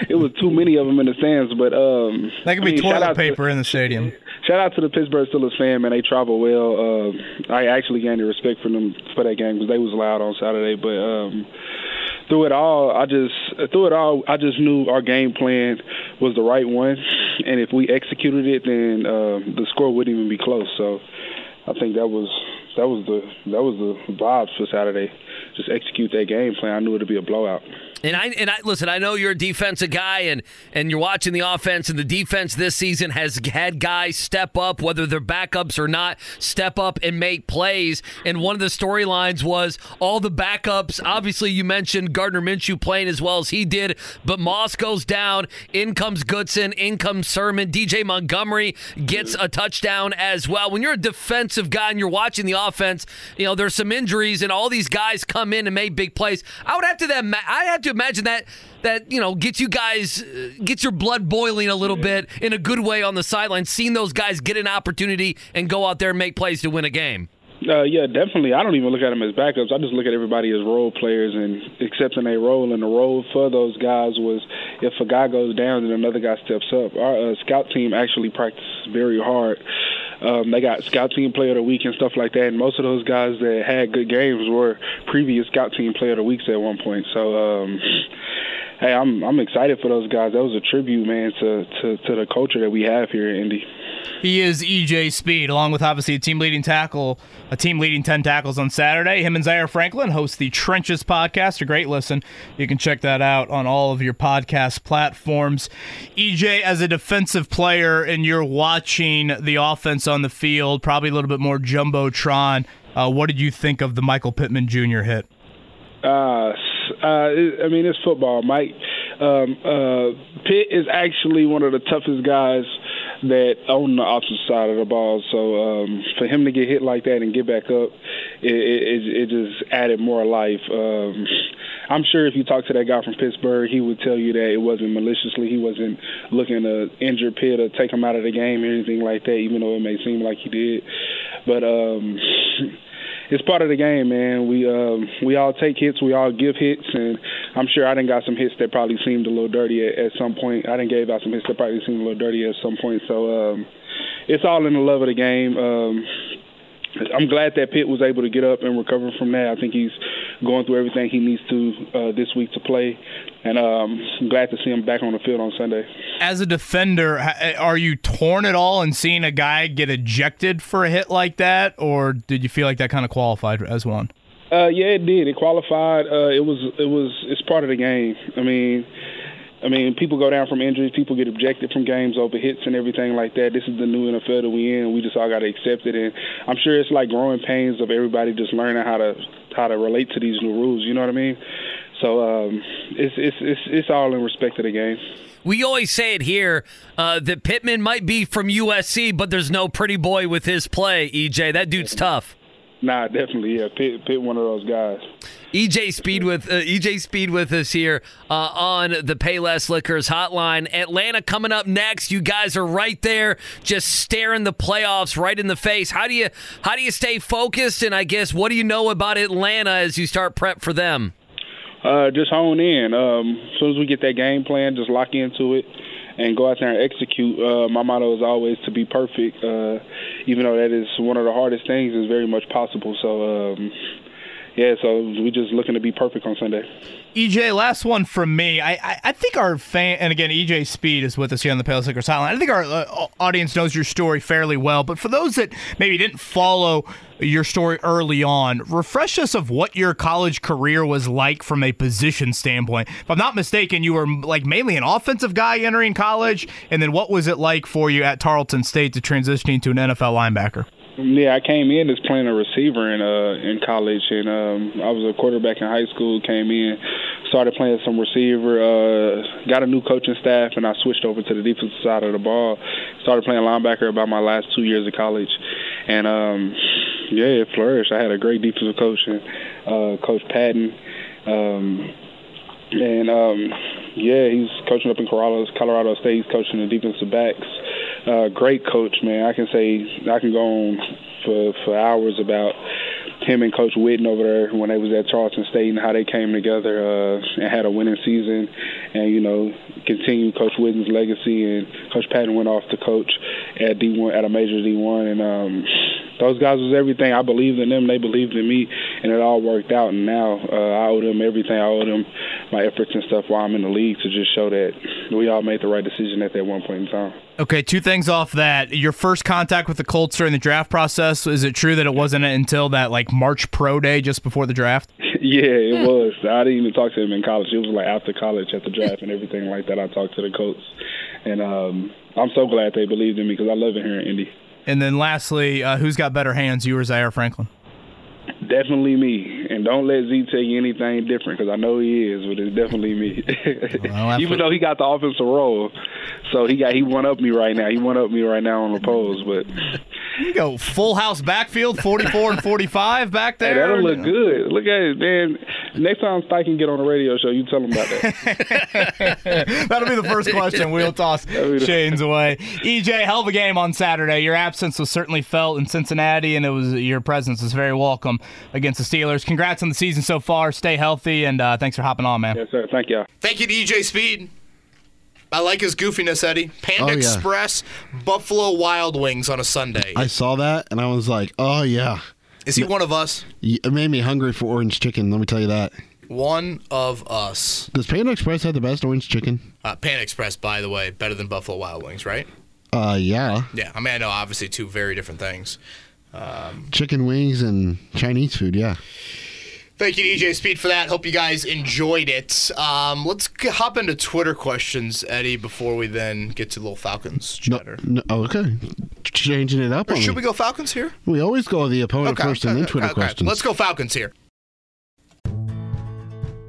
it was too many of them in the stands. But um, that could be I mean, toilet paper to, in the stadium. Shout out to the Pittsburgh Steelers fan, man. They travel well. Uh, I actually gained the respect for them for that game because they was loud on Saturday. But um, through it all, I just through it all, I just knew our game plan was the right one, and if we executed it, then um, the score wouldn't even be close. So, I think that was that was the that was the vibes for Saturday. Just execute that game plan. I knew it'd be a blowout. And I and I listen. I know you're a defensive guy, and and you're watching the offense. And the defense this season has had guys step up, whether they're backups or not, step up and make plays. And one of the storylines was all the backups. Obviously, you mentioned Gardner Minshew playing as well as he did, but Moss goes down. In comes Goodson. In comes Sermon. DJ Montgomery gets a touchdown as well. When you're a defensive guy and you're watching the offense, you know there's some injuries, and all these guys come in and make big plays. I would have to that. I have to imagine that that you know gets you guys uh, gets your blood boiling a little bit in a good way on the sideline. Seeing those guys get an opportunity and go out there and make plays to win a game. Uh, yeah, definitely. I don't even look at them as backups. I just look at everybody as role players and accepting a role. And the role for those guys was if a guy goes down, then another guy steps up. Our uh, scout team actually practices very hard. Um, they got scout team player of the week and stuff like that. And most of those guys that had good games were previous scout team player of the weeks at one point. So. Um, hey, I'm I'm excited for those guys. That was a tribute, man, to, to, to the culture that we have here in Indy. He is EJ Speed, along with obviously a team leading tackle, a team leading 10 tackles on Saturday. Him and Zaire Franklin host the Trenches podcast. A great listen. You can check that out on all of your podcast platforms. EJ, as a defensive player, and you're watching the offense on the field, probably a little bit more jumbotron. Uh, what did you think of the Michael Pittman Jr. hit? Uh, uh, I mean, it's football, Mike. Um, uh, Pitt is actually one of the toughest guys that on the opposite side of the ball. So um, for him to get hit like that and get back up, it, it, it just added more life. Um, I'm sure if you talk to that guy from Pittsburgh, he would tell you that it wasn't maliciously. He wasn't looking to injure Pitt or take him out of the game or anything like that, even though it may seem like he did. But um, it's part of the game, man. We um, we all take hits, we all give hits, and I'm sure I didn't got some hits that probably seemed a little dirty at, at some point. I didn't gave out some hits that probably seemed a little dirty at some point. So um, it's all in the love of the game. Um, I'm glad that Pitt was able to get up and recover from that. I think he's going through everything he needs to uh, this week to play, and um, I'm glad to see him back on the field on Sunday. As a defender, are you torn at all in seeing a guy get ejected for a hit like that, or did you feel like that kind of qualified as one? Uh, yeah, it did. It qualified. Uh, it was. It was. It's part of the game. I mean I mean, people go down from injuries, people get ejected from games over hits and everything like that. This is the new NFL that we in. We just all got to accept it, and I'm sure it's like growing pains of everybody just learning how to how to relate to these new rules. You know what I mean? So um, it's it's it's it's all in respect to the game. We always say it here uh, that Pittman might be from USC, but there's no pretty boy with his play. EJ, that dude's tough. Nah, definitely, yeah. Pitt, Pitt, one of those guys. EJ Speed with uh, EJ Speed with us here uh, on the Payless Liquors Hotline. Atlanta coming up next. You guys are right there, just staring the playoffs right in the face. How do you how do you stay focused? And I guess what do you know about Atlanta as you start prep for them? Uh, just hone in. Um, as soon as we get that game plan, just lock into it and go out there and execute. Uh, my motto is always to be perfect, uh, even though that is one of the hardest things. Is very much possible. So. Um, yeah, so we're just looking to be perfect on Sunday. EJ, last one from me. I, I, I, think our fan, and again, EJ Speed is with us here on the Pale Hotline. I think our uh, audience knows your story fairly well, but for those that maybe didn't follow your story early on, refresh us of what your college career was like from a position standpoint. If I'm not mistaken, you were like mainly an offensive guy entering college, and then what was it like for you at Tarleton State to transitioning to an NFL linebacker? Yeah, I came in as playing a receiver in uh in college, and um, I was a quarterback in high school. Came in, started playing some receiver. Uh, got a new coaching staff, and I switched over to the defensive side of the ball. Started playing linebacker about my last two years of college, and um, yeah, it flourished. I had a great defensive coach, and, uh, Coach Patton. Um, and um, yeah, he's coaching up in Colorado, Colorado State. He's coaching the defensive backs uh, great coach, man. I can say I can go on for for hours about him and Coach Whitten over there when they was at Tarleton State and how they came together uh, and had a winning season, and you know continued Coach Whitten's legacy. And Coach Patton went off to coach at D1 at a major D1, and um, those guys was everything. I believed in them, they believed in me, and it all worked out. And now uh, I owe them everything. I owe them my efforts and stuff while I'm in the league to just show that we all made the right decision at that one point in time. Okay, two things off that. Your first contact with the Colts during the draft process, is it true that it wasn't until that like March Pro Day just before the draft? [laughs] yeah, it was. I didn't even talk to him in college. It was like after college at the draft and everything like that. I talked to the Colts, and um, I'm so glad they believed in me because I love it here in Indy. And then lastly, uh, who's got better hands, you or Zaire Franklin? Definitely me, and don't let Z tell you anything different because I know he is, but it's definitely me. [laughs] Well, [laughs] Even though he got the offensive role, so he got he one up me right now. He one up me right now on the pose, but You go full house backfield, 44 and 45 back hey, there. that'll look good. Look at it, man. Next time Spike can get on the radio show, you tell him about that. [laughs] That'll be the first question. We'll toss Shane's away. EJ, hell of a game on Saturday. Your absence was certainly felt in Cincinnati, and it was your presence was very welcome against the Steelers. Congrats on the season so far. Stay healthy, and uh, thanks for hopping on, man. yes, sir. Thank you. Thank you to EJ Speed. I like his goofiness, Eddie. Panda Oh, yeah. Express, Buffalo Wild Wings on a Sunday. I saw that and I was like, oh yeah. Is he one of us? It made me hungry for orange chicken. Let me tell you that. One of us. Does Panda Express have the best orange chicken? Uh, Panda Express, by the way, better than Buffalo Wild Wings, right? Uh, yeah. Yeah. I mean, I know obviously two very different things. Chicken wings and Chinese food. Yeah. Thank you, EJ Speed, for that. Hope you guys enjoyed it. Um, let's g- hop into Twitter questions, Eddie, before we then get to little Falcons No, chatter. no, oh, okay. Changing it up Or on should me. we go Falcons here? We always go the opponent first and then Twitter okay. questions. Let's go Falcons here.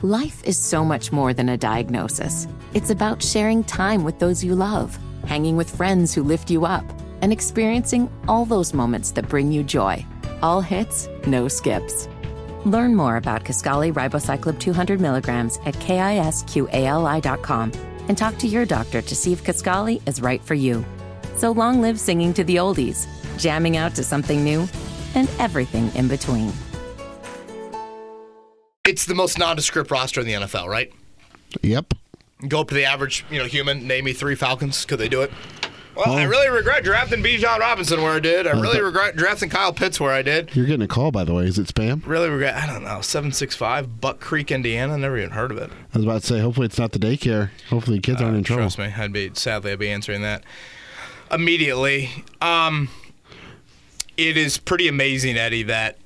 Life is so much more than a diagnosis. It's about sharing time with those you love, hanging with friends who lift you up, and experiencing all those moments that bring you joy. All hits, no skips. Learn more about Kisqali Ribociclib 200 milligrams at kisqali.com and talk to your doctor to see if Kisqali is right for you. So long live singing to the oldies, jamming out to something new, and everything in between. It's the most nondescript roster in the NFL, right? Yep. Go up to the average, you know, human. Name me three Falcons. Could they do it? Well, I really regret drafting Bijan Robinson where I did. I really regret drafting Kyle Pitts where I did. You're getting a call, by the way. Is it spam? Really regret. I don't know. Seven six five Buck Creek, Indiana. Never even heard of it. I was about to say, hopefully it's not the daycare. Hopefully the kids aren't in trouble. Uh, Trust me, I'd be sadly I'd be answering that immediately. Um, it is pretty amazing, Eddie, that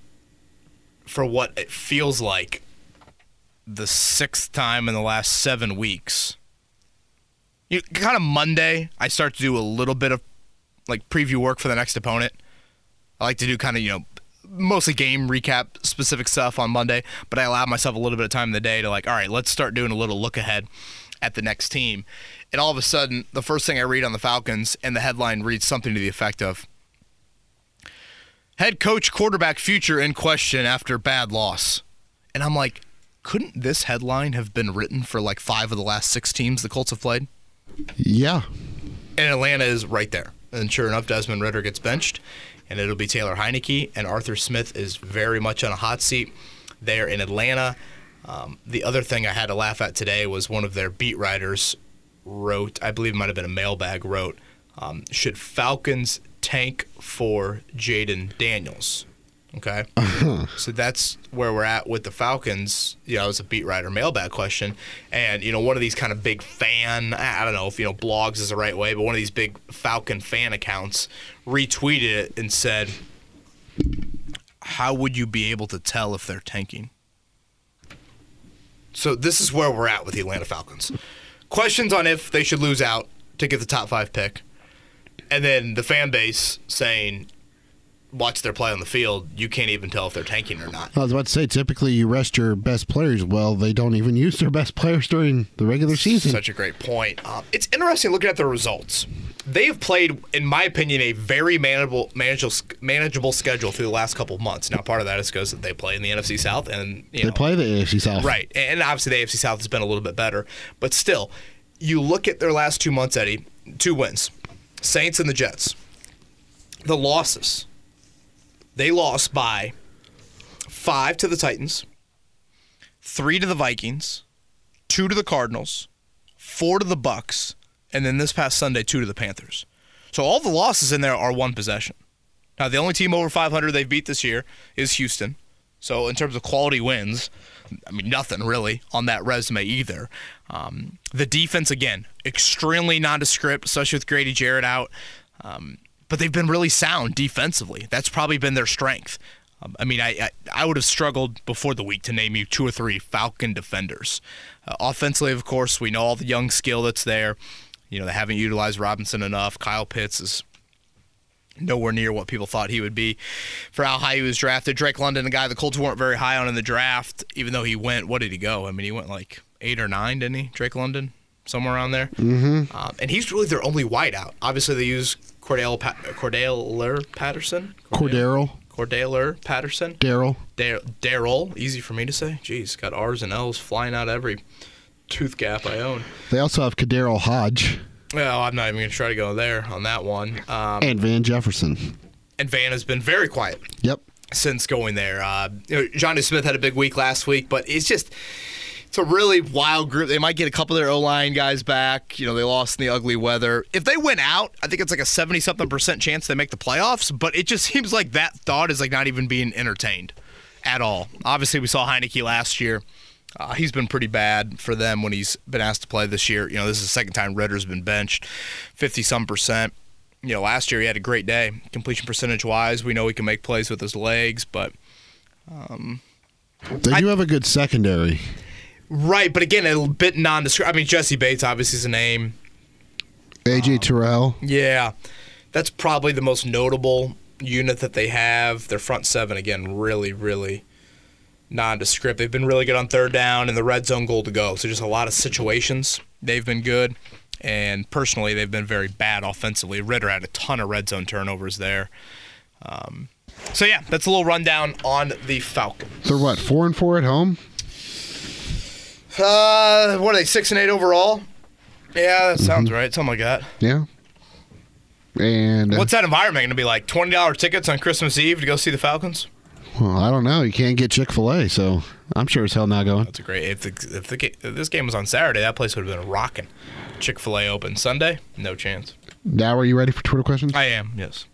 for what it feels like the sixth time in the last seven weeks, you kind of Monday, I start to do a little bit of like preview work for the next opponent. I like to do kind of you know mostly game recap specific stuff on Monday, but I allow myself a little bit of time in the day to like, all right, let's start doing a little look ahead at the next team. And all of a sudden, the first thing I read on the Falcons and the headline reads something to the effect of head coach quarterback future in question after bad loss. And I'm like, couldn't this headline have been written for like five of the last six teams the Colts have played? Yeah. And Atlanta is right there. And sure enough, Desmond Ridder gets benched, and it'll be Taylor Heinicke, and Arthur Smith is very much on a hot seat there in Atlanta. Um, the other thing I had to laugh at today was one of their beat writers wrote, I believe it might have been a mailbag, wrote, um, Should Falcons tank for Jayden Daniels? Okay. [laughs] So that's where we're at with the Falcons. You know, it was a beat writer mailbag question. And, you know, one of these kind of big fan, I don't know if, you know, blogs is the right way, but one of these big Falcon fan accounts retweeted it and said, How would you be able to tell if they're tanking? So this is where we're at with the Atlanta Falcons. Questions on if they should lose out to get the top five pick. And then the fan base saying, watch their play on the field, you can't even tell if they're tanking or not. I was about to say, typically you rest your best players. Well, they don't even [laughs] use their best players during the regular season. Such a great point. Um, it's interesting looking at the results. They have played, in my opinion, a very manageable, manageable, manageable schedule through the last couple of months. Now, part of that is because they play in the NFC South, and you they know, play the AFC South. Right. And obviously the AFC South has been a little bit better. But still, you look at their last two months, Eddie, two wins. Saints and the Jets. The losses. They lost by five to the Titans, three to the Vikings, two to the Cardinals, four to the Bucks, and then this past Sunday, two to the Panthers. So all the losses in there are one possession. Now, the only team over 500 they've beat this year is Houston. So, in terms of quality wins, I mean, nothing really on that resume either. Um, the defense, again, extremely nondescript, especially with Grady Jarrett out. Um, but they've been really sound defensively. That's probably been their strength. Um, I mean, I, I, I would have struggled before the week to name you two or three Falcon defenders. Uh, offensively, of course, we know all the young skill that's there. You know, they haven't utilized Robinson enough. Kyle Pitts is nowhere near what people thought he would be for how high he was drafted. Drake London, a guy the Colts weren't very high on in the draft, even though he went, what did he go? I mean, he went like eight or nine, didn't he? Drake London? Somewhere around there. Mm-hmm. Um, and he's really their only wideout. Obviously, they use Cordell, pa- Cordell Patterson. Cordero, Cordell Patterson. Daryl. Dar- Daryl, easy for me to say. Jeez, got R's and L's flying out every tooth gap I own. They also have Kadero Hodge Well, I'm not even going to try to go there on that one. Um, and Van Jefferson. and Van has been very quiet Yep. since going there. Uh, you know, Jonnu Smith had a big week last week, but it's just it's a really wild group. They might get a couple of their O line guys back. You know, they lost in the ugly weather. If they win out, I think it's like a seventy something percent chance they make the playoffs. But it just [laughs] seems like that thought is like not even being entertained at all. Obviously, we saw Heinicke last year. Uh, he's been pretty bad for them when he's been asked to play this year. You know, this is the second time Ridder's been benched, fifty some percent. You know, last year he had a great day, completion percentage wise. We know he can make plays with his legs, but They do have a good secondary. Right, but again, a bit nondescript. I mean, Jessie Bates obviously is a name. AJ Terrell. Yeah, that's probably the most notable unit that they have. Their front seven, again, really, really nondescript. They've been really good on third down and the red zone goal to go. So just a lot of situations. They've been good. And personally, they've been very bad offensively. Ridder had a ton of red zone turnovers there. Um, so yeah, that's a little rundown on the Falcons. They're what four and four at home. Uh, what are they? Six and eight overall. Yeah, that sounds right. Something like that. Yeah. And uh, What's that environment going to be like? Twenty dollars tickets on Christmas Eve to go see the Falcons? well, I don't know. You can't get Chick Fil A, so I'm sure as hell not going. That's a great. If, the, if, the, if this game was on Saturday, that place would have been rocking. Chick Fil A open Sunday, no chance. Now, are you ready for Twitter questions? I am. Yes.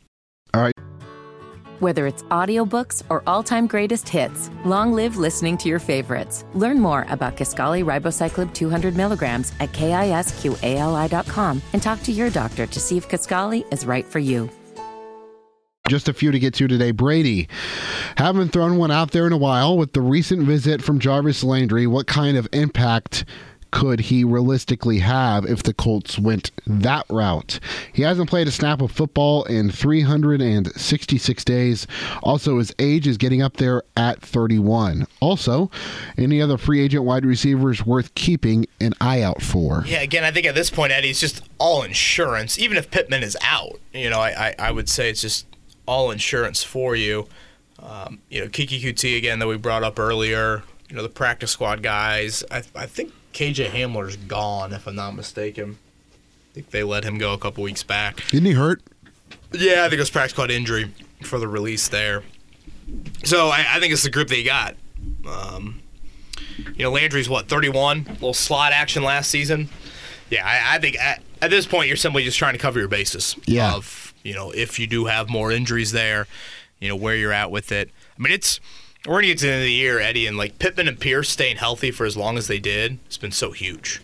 All right. Whether it's audiobooks or all-time greatest hits, long live listening to your favorites. Learn more about Kisqali Ribociclib 200 milligrams at kisqali.com and talk to your doctor to see if Kisqali is right for you. Just a few to get to today. Brady, haven't thrown one out there in a while. With the recent visit from Jarvis Landry, what kind of impact could he realistically have if the Colts went that route? He hasn't played a snap of football in 366 days. Also, his age is getting up there at 31. Also, any other free agent wide receivers worth keeping an eye out for? Yeah. Again, I think at this point, Eddie, it's just all insurance. Even if Pittman is out, you know, I, I, I would say it's just all insurance for you. Um, you know, Kiki QT again that we brought up earlier. You know, the practice squad guys. I, I think KJ Hamler's gone, if I'm not mistaken. I think they let him go a couple weeks back. Didn't he hurt? Yeah, I think it was practice squad injury for the release there. So I, I think it's the group they got. Um, you know, Landry's what 31, little slot action last season. Yeah, I, I think at, at this point you're simply just trying to cover your bases. Yeah. Of you know, if you do have more injuries there, you know where you're at with it. I mean, it's we're gonna get to the end of the year, Eddie, and like Pittman and Pierce staying healthy for as long as they did, it's been so huge.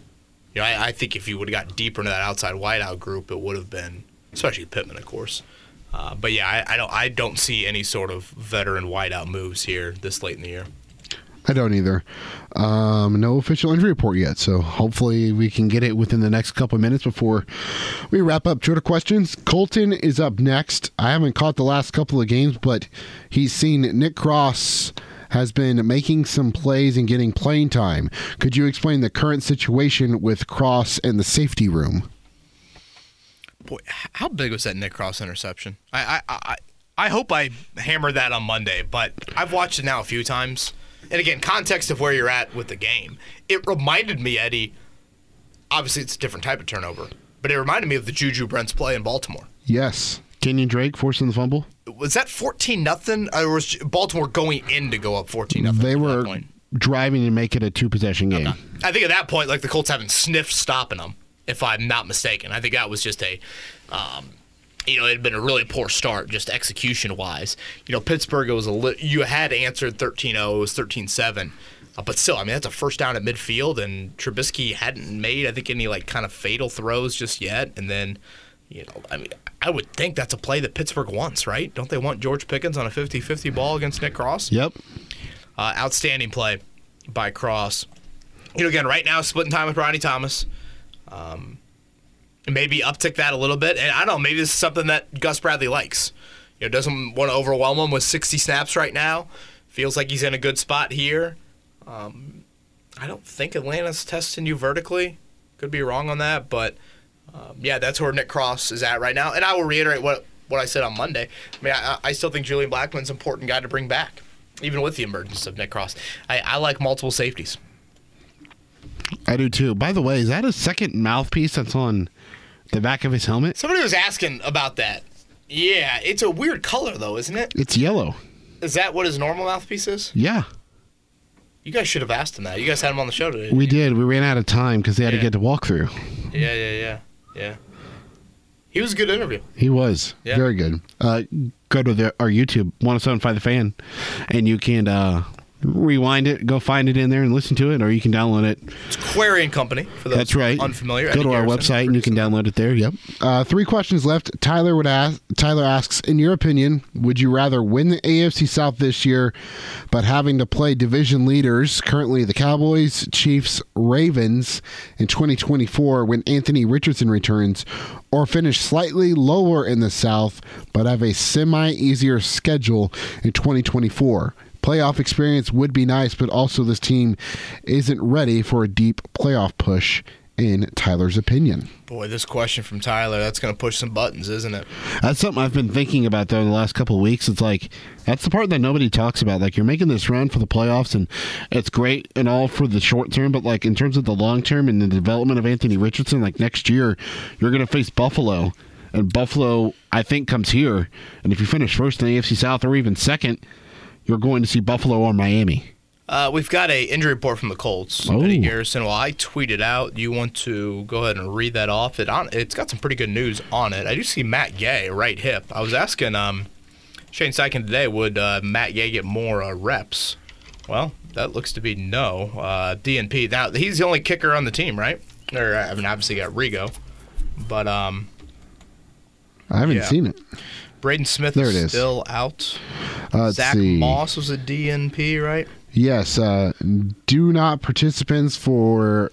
You know, I, I think if you would have got deeper into that outside wideout group, it would have been, especially Pittman, of course. Uh, but yeah, I, I don't I don't see any sort of veteran wideout moves here this late in the year. I don't either. Um, no official injury report yet, so hopefully we can get it within the next couple of minutes before we wrap up Twitter questions. Colton is up next. I haven't caught the last couple of games, but he's seen Nick Cross has been making some plays and getting playing time. Could you explain the current situation with Cross and the safety room? Boy, how big was that Nick Cross interception? I I I, I hope I hammered that on Monday, but I've watched it now a few times. And again, context of where you're at with the game. It reminded me, Eddie. Obviously, it's a different type of turnover, but it reminded me of the Juju Brents play in Baltimore. Yes. Kenyan Drake forcing the fumble? Was that fourteen nothing, or was Baltimore going in to go up fourteen nothing? They were driving to make it a two possession game. I think at that point, like the Colts haven't sniffed stopping them, if I'm not mistaken. I think that was just a um, you know, it had been a really poor start, just execution wise. You know, Pittsburgh, it was a li- you had answered 13 0, it was 13 7. Uh, but still, I mean, that's a first down at midfield, and Trubisky hadn't made, I think, any like kind of fatal throws just yet. And then, you know, I mean, I would think that's a play that Pittsburgh wants, right? Don't they want George Pickens on a 50 50 ball against Nick Cross? Yep. Uh, outstanding play by Cross. You know, again, right now, splitting time with Rodney Thomas. Um, maybe uptick that a little bit. And I don't know, maybe this is something that Gus Bradley likes. You know, doesn't want to overwhelm him with 60 snaps right now. Feels like he's in a good spot here. Um, I don't think Atlanta's testing you vertically. Could be wrong on that, but um, yeah, that's where Nick Cross is at right now. And I will reiterate what what I said on Monday. I mean, I, I still think Julian Blackmon's an important guy to bring back, even with the emergence of Nick Cross. I, I like multiple safeties. I do too. By the way, is that a second mouthpiece that's on the back of his helmet? Somebody was asking about that. Yeah, it's a weird color though, isn't it? It's yellow. Is that what his normal mouthpiece is? Yeah, You guys should have asked him that. You guys had him on the show today. we did. We ran out of time because they had Yeah. to get to walk through. Yeah, yeah, yeah, yeah. He was a good interview. He was Yeah. very good. Uh, go to the, our YouTube, 1075 The Fan, and you can uh, rewind it, go find it in there and listen to it, or you can download it. It's Query and Company for those That's right. unfamiliar. Go Eddie to our Garrison website and you can download it there. Yep. Uh, three questions left. Tyler would ask. Tyler asks, in your opinion, would you rather win the AFC South this year, but having to play division leaders, currently the Cowboys, Chiefs, Ravens, in 2024 when Anthony Richardson returns, or finish slightly lower in the South, but have a semi easier schedule in 2024? Playoff experience would be nice, but also this team isn't ready for a deep playoff push, in Tyler's opinion. Boy, this question from Tyler, that's going to push some buttons, isn't it? That's something I've been thinking about though in the last couple of weeks. It's like that's the part that nobody talks about. Like you're making this run for the playoffs, and it's great and all for the short term, but like in terms of the long term and the development of Anthony Richardson, like next year you're going to face Buffalo, and Buffalo I think comes here, and if you finish first in the AFC South or even second, you're going to see Buffalo or Miami. Uh, we've got a injury report from the Colts. Oh. Eddie Garrison. Well, I tweeted out. You want to go ahead and read that off? It on. It's got some pretty good news on it. I do see Matt Gay right hip. I was asking um, Shane Steichen today, would uh, Matt Gay get more uh, reps? Well, that looks to be no. Uh, DNP. Now he's the only kicker on the team, right? Or I mean, obviously got Rigo, but um, I haven't Yeah. seen it. Braden Smith There is it is. still out. Uh, Zach see. Moss was a DNP, right? Yes, uh, do not participants for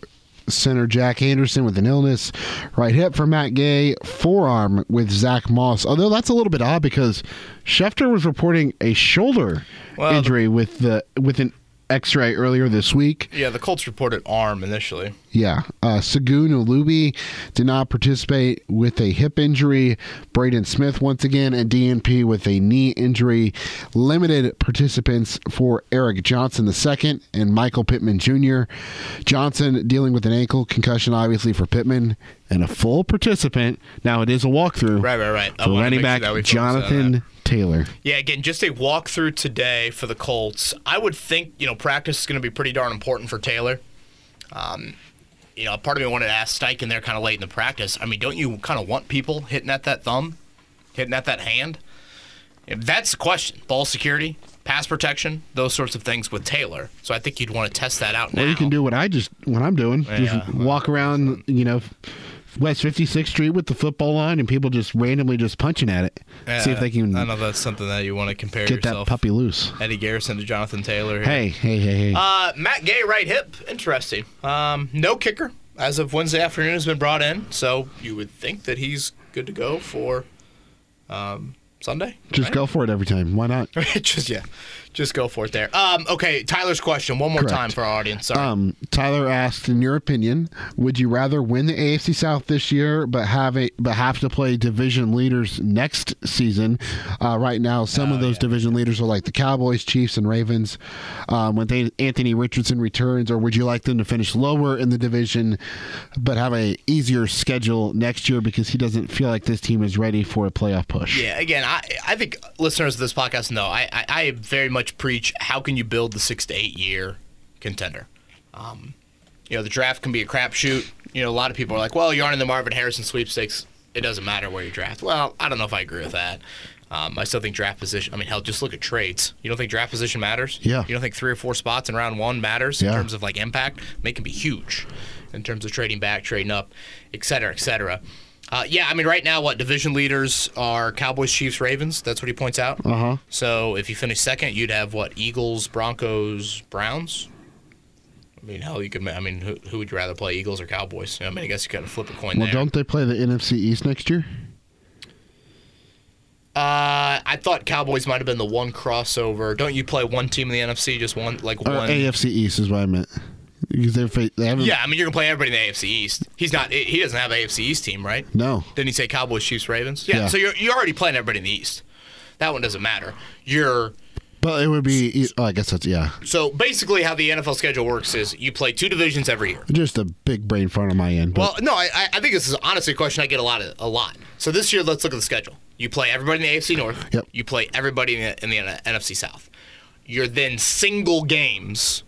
center Jack Anderson with an illness, right hip for Matt Gay, forearm with Zach Moss. Although that's a little bit odd because Schefter was reporting a shoulder Well, the- injury with the with an X-ray earlier this week. Yeah, the Colts reported arm initially. Yeah, uh, Ulubi did not participate with a hip injury. Braden Smith once again and DNP with a knee injury. Limited participants for Eric Johnson II and Michael Pittman Jr. Johnson dealing with an ankle concussion, obviously for Pittman, and a full participant. Now it is a walkthrough Right, right, right. For running sure back that we focus on that. Jonathan Taylor. Yeah, again, just a walkthrough today for the Colts. I would think, you know, practice is going to be pretty darn important for Taylor. Um, you know, part of me wanted to ask Steichen there kind of late in the practice. I mean, don't you kind of want people hitting at that thumb, hitting at that hand? If that's the question. Ball security, pass protection, those sorts of things with Taylor. So I think you'd want to test that out now. You can do what I just what I'm doing. Yeah, just walk around, you know, West 56th Street with the football line and people just randomly just punching at it. See if they can I know that's something that you want to compare get that puppy loose. Eddie Garrison to Jonathan Taylor. here. Hey, hey, hey, hey. Uh, Matt Gay, right hip. Interesting. Um, no kicker as of Wednesday afternoon has been brought in, so you would think that he's good to go for um, Sunday. just right? go for it every time. Why not? [laughs] just yeah, just go for it there. Um, okay, Tyler's question one more Correct. time for our audience. Sorry. Um, Tyler asked, in your opinion, would you rather win the AFC South this year, but have a but have to play division leaders next season? Uh, right now, some of those division leaders are like the Cowboys, Chiefs, and Ravens. Um, when they, Anthony Richardson returns, or would you like them to finish lower in the division, but have a easier schedule next year because he doesn't feel like this team is ready for a playoff push? Yeah, again, I I think listeners of this podcast know I, I, I very much preach how can you build the six to eight year contender. Um, you know, the draft can be a crapshoot. You know, a lot of people are like, well, you're on in the Marvin Harrison sweepstakes. it doesn't matter where you draft. Well, I don't know if I agree with that. Um, I still think draft position. I mean, hell, just look at trades. You don't think draft position matters? Yeah. You don't think three or four spots in round one matters in terms of like impact? They can be huge in terms of trading back, trading up, et cetera, et cetera. Uh, yeah, I mean, right now, what division leaders are Cowboys, Chiefs, Ravens. That's what he points out. Uh huh. So if you finish second, you'd have what? Eagles, Broncos, Browns. I mean, hell, you could. I mean, who, who would you rather play, Eagles or Cowboys? I mean, I guess you kind of flip a coin Well, there. don't they play the NFC East next year? Uh, I thought Cowboys might have been the one crossover. Don't you play one team in the NFC, just one, like Or one? AFC East is what I meant. Because they, haven't. Yeah, I mean, you're gonna play everybody in the AFC East. He's not. He doesn't have an AFC East team, right? No. Didn't he say Cowboys, Chiefs, Ravens? Yeah. Yeah. So you're you're already playing everybody in the East. That one doesn't matter. You're But it would be. Oh, I guess that's yeah. so basically how the NFL schedule works is you play two divisions every year. Just a big brain fart on my end. But Well, no, I, I- I think this is honestly a question I get a lot of, a lot. So this year, let's look at the schedule. You play everybody in the AFC North. Yep. You play everybody in the, in the NFC South. Your then single games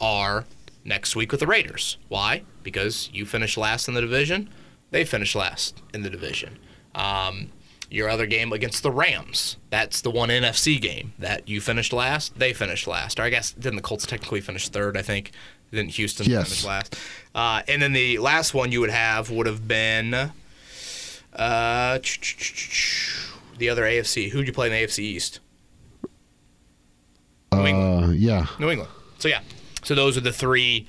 are next week with the Raiders. Why? Because you finished last in the division. They finished last in the division. Um, your other game against the Rams. That's the one NFC game that you finished last. They finished last. Or I guess didn't the Colts technically finish third? I think. Didn't Houston Yes. finish last? Uh, and then the last one you would have would have been uh, the other AFC. Who'd you play in the AFC East? New England. uh, yeah. New England. So yeah. So those are the three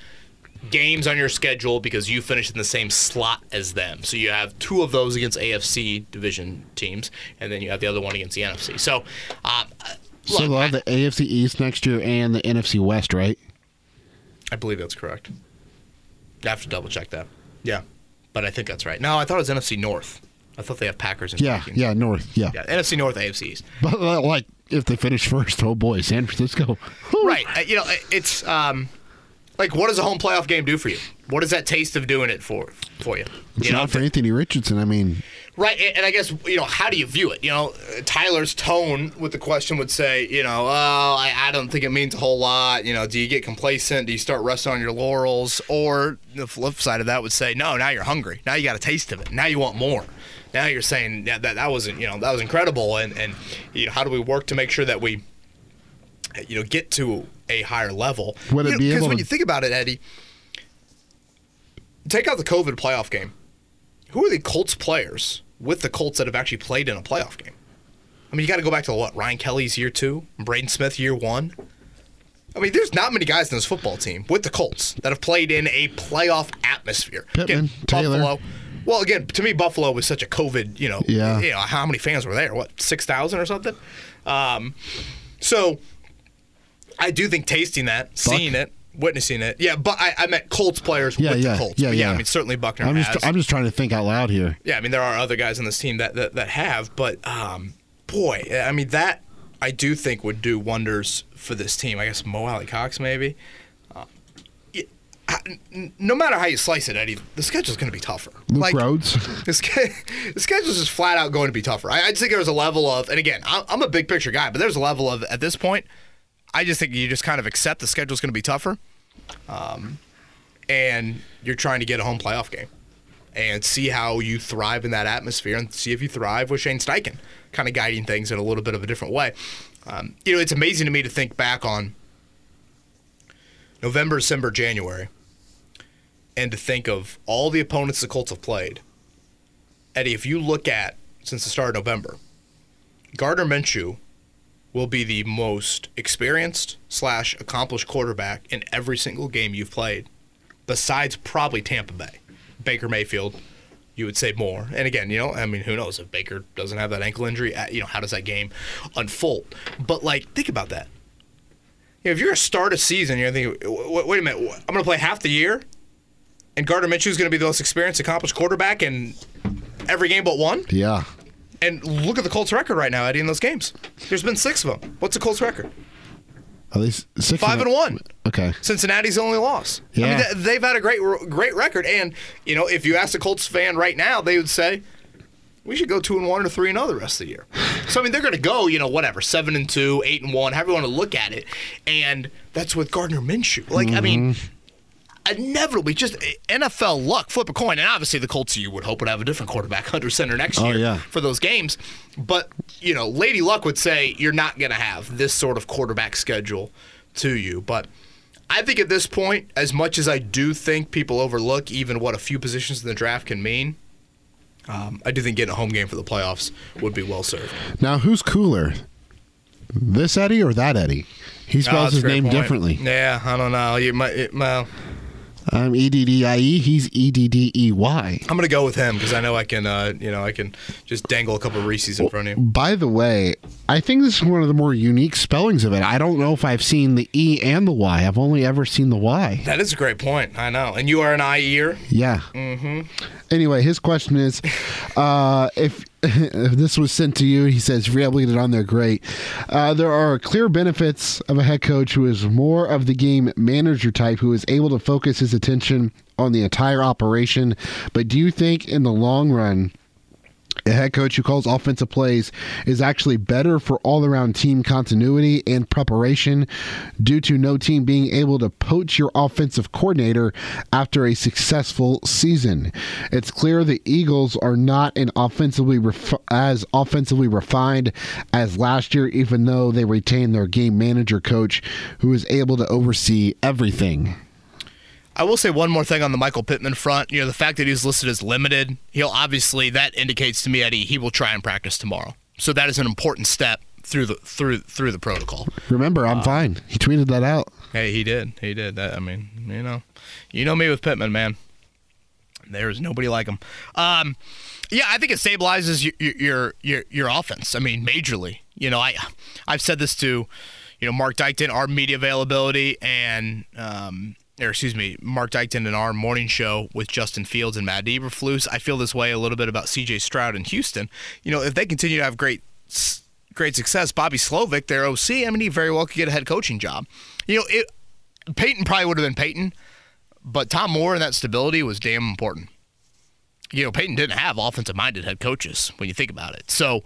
games on your schedule because you finished in the same slot as them. So you have two of those against AFC division teams, and then you have the other one against the NFC. So, uh, So look, they'll have the AFC East next year and the NFC West, right? I believe that's correct. I have to double check that. Yeah, but I think that's right. No, I thought it was NFC North. I thought they have Packers and Yeah, Vikings. yeah, North, yeah. Yeah, NFC North, AFC East. But uh, like, if they finish first, oh boy, San Francisco. [laughs] Right. Uh, you know, uh, it's um, like what does a home playoff game do for you? What is that taste of doing it for for you? It's you know, not for Anthony Richardson. I mean, right. And I guess you know how do you view it? You know, Tyler's tone with the question would say, you know, oh, I, I don't think it means a whole lot. You know, do you get complacent? Do you start resting on your laurels? Or the flip side of that would say, no, now you're hungry. Now you got a taste of it. Now you want more. Now you're saying yeah, that that wasn't you know that was incredible. And and you know how do we work to make sure that we you know get to a higher level? Would it You know, be 'cause able when to- you think about it, Eddie, take out the COVID playoff game. Who are the Colts players with the Colts that have actually played in a playoff game? I mean, you got to go back to what Ryan Kelly's year two, Braden Smith year one. I mean, there's not many guys in this football team with the Colts that have played in a playoff atmosphere. Pittman, Taylor. Buffalo. Well, again, to me, Buffalo was such a COVID. You know, Yeah. You know how many fans were there? What six thousand or something? Um, so I do think tasting that, seeing it, witnessing it. Yeah, but I, I meant Colts players Yeah, with yeah, the Colts. yeah, But yeah, yeah. I mean certainly Buckner I'm has. just I'm just trying to think out loud here. yeah, I mean there are other guys on this team that that, that have, but um, boy, I mean that I do think would do wonders for this team. I guess Mo Alie-Cox maybe. Uh, yeah, I- n- no matter how you slice it, Eddie, the schedule's going to be tougher. Luke Rhodes. [laughs] The, sch- the schedule's just flat out going to be tougher. I, I just think there's a level of, and again, I'm, I'm a big picture guy, but there's a level of at this point. I just think you just kind of accept the schedule's going to be tougher, um, and you're trying to get a home playoff game and see how you thrive in that atmosphere and see if you thrive with Shane Steichen, kind of guiding things in a little bit of a different way. Um, you know, it's amazing to me to think back on November, December, January, and to think of all the opponents the Colts have played. Eddie, if you look at since the start of November, Gardner Minshew will be the most experienced slash accomplished quarterback in every single game you've played, besides probably Tampa Bay. Baker Mayfield, you would say more. And again, you know, I mean, who knows if Baker doesn't have that ankle injury? You know, how does that game unfold? But like, think about that. You know, if you're to start a season, you're thinking, wait, wait a minute, I'm going to play half the year, and Gardner Minshew is going to be the most experienced, accomplished quarterback in every game but one. Yeah. And look at the Colts' record right now, Eddie, in those games. There's been six of them. What's the Colts' record? At least six. Five and one. Okay. Cincinnati's only loss. Yeah. I mean, th- they've had a great, great record. And you know, if you ask a Colts fan right now, they would say we should go two and one or three and zero the rest of the year. So I mean, they're going to go, you know, whatever, seven and two, eight and one, however you want to look at it. And that's with Gardner Minshew. Like, I mean. Mm-hmm. Inevitably just NFL luck, flip a coin. And obviously, the Colts you would hope would have a different quarterback under center next Oh, year yeah. for those games. But you know, Lady Luck would say you're not going to have this sort of quarterback schedule to you. But I think at this point, as much as I do think people overlook even what a few positions in the draft can mean. Um, I do think getting a home game for the playoffs would be well served. Now, who's cooler? This Eddie or that Eddie? He Oh, spells a his name point. differently. Yeah, I don't know. You might, it, well, I'm E D D I E. He's E D D E Y. I'm gonna go with him because I know I can. Uh, you know, I can just dangle a couple of Reese's in front of you. By the way, I think this is one of the more unique spellings of it. I don't know if I've seen the E and the Y. I've only ever seen the Y. That is a great point. I know. And you are an eye ear. Yeah. Mm-hmm. Anyway, his question is, uh, if [laughs] if this was sent to you, he says, if you're able to get it on there, great. Uh, there are clear benefits of a head coach who is more of the game manager type, who is able to focus his attention on the entire operation. But do you think, in the long run, a head coach who calls offensive plays is actually better for all around team continuity and preparation due to no team being able to poach your offensive coordinator after a successful season. It's clear the Eagles are not an offensively ref- as offensively refined as last year even though they retain their game manager coach who is able to oversee everything. I will say one more thing on the Michael Pittman front. You know, the fact that he's listed as limited, he'll obviously that indicates to me Eddie he will try and practice tomorrow. So that is an important step through the through through the protocol. Remember, I'm fine. He tweeted that out. Hey, he did. He did. That I mean, you know, you know me with Pittman, man. There's nobody like him. Um, yeah, I think it stabilizes your your your your offense. I mean, majorly. You know, I I've said this to, you know, Mark Dykton, our media availability, and um, or excuse me, Mark Dykton in our morning show with Justin Fields and Matt Eberflus. I feel this way a little bit about C.J. Stroud in Houston. You know, if they continue to have great great success, Bobby Slowik, their OC, I mean, he very well could get a head coaching job. You know, it Peyton probably would have been Peyton, but Tom Moore and that stability was damn important. You know, Peyton didn't have offensive minded head coaches when you think about it. So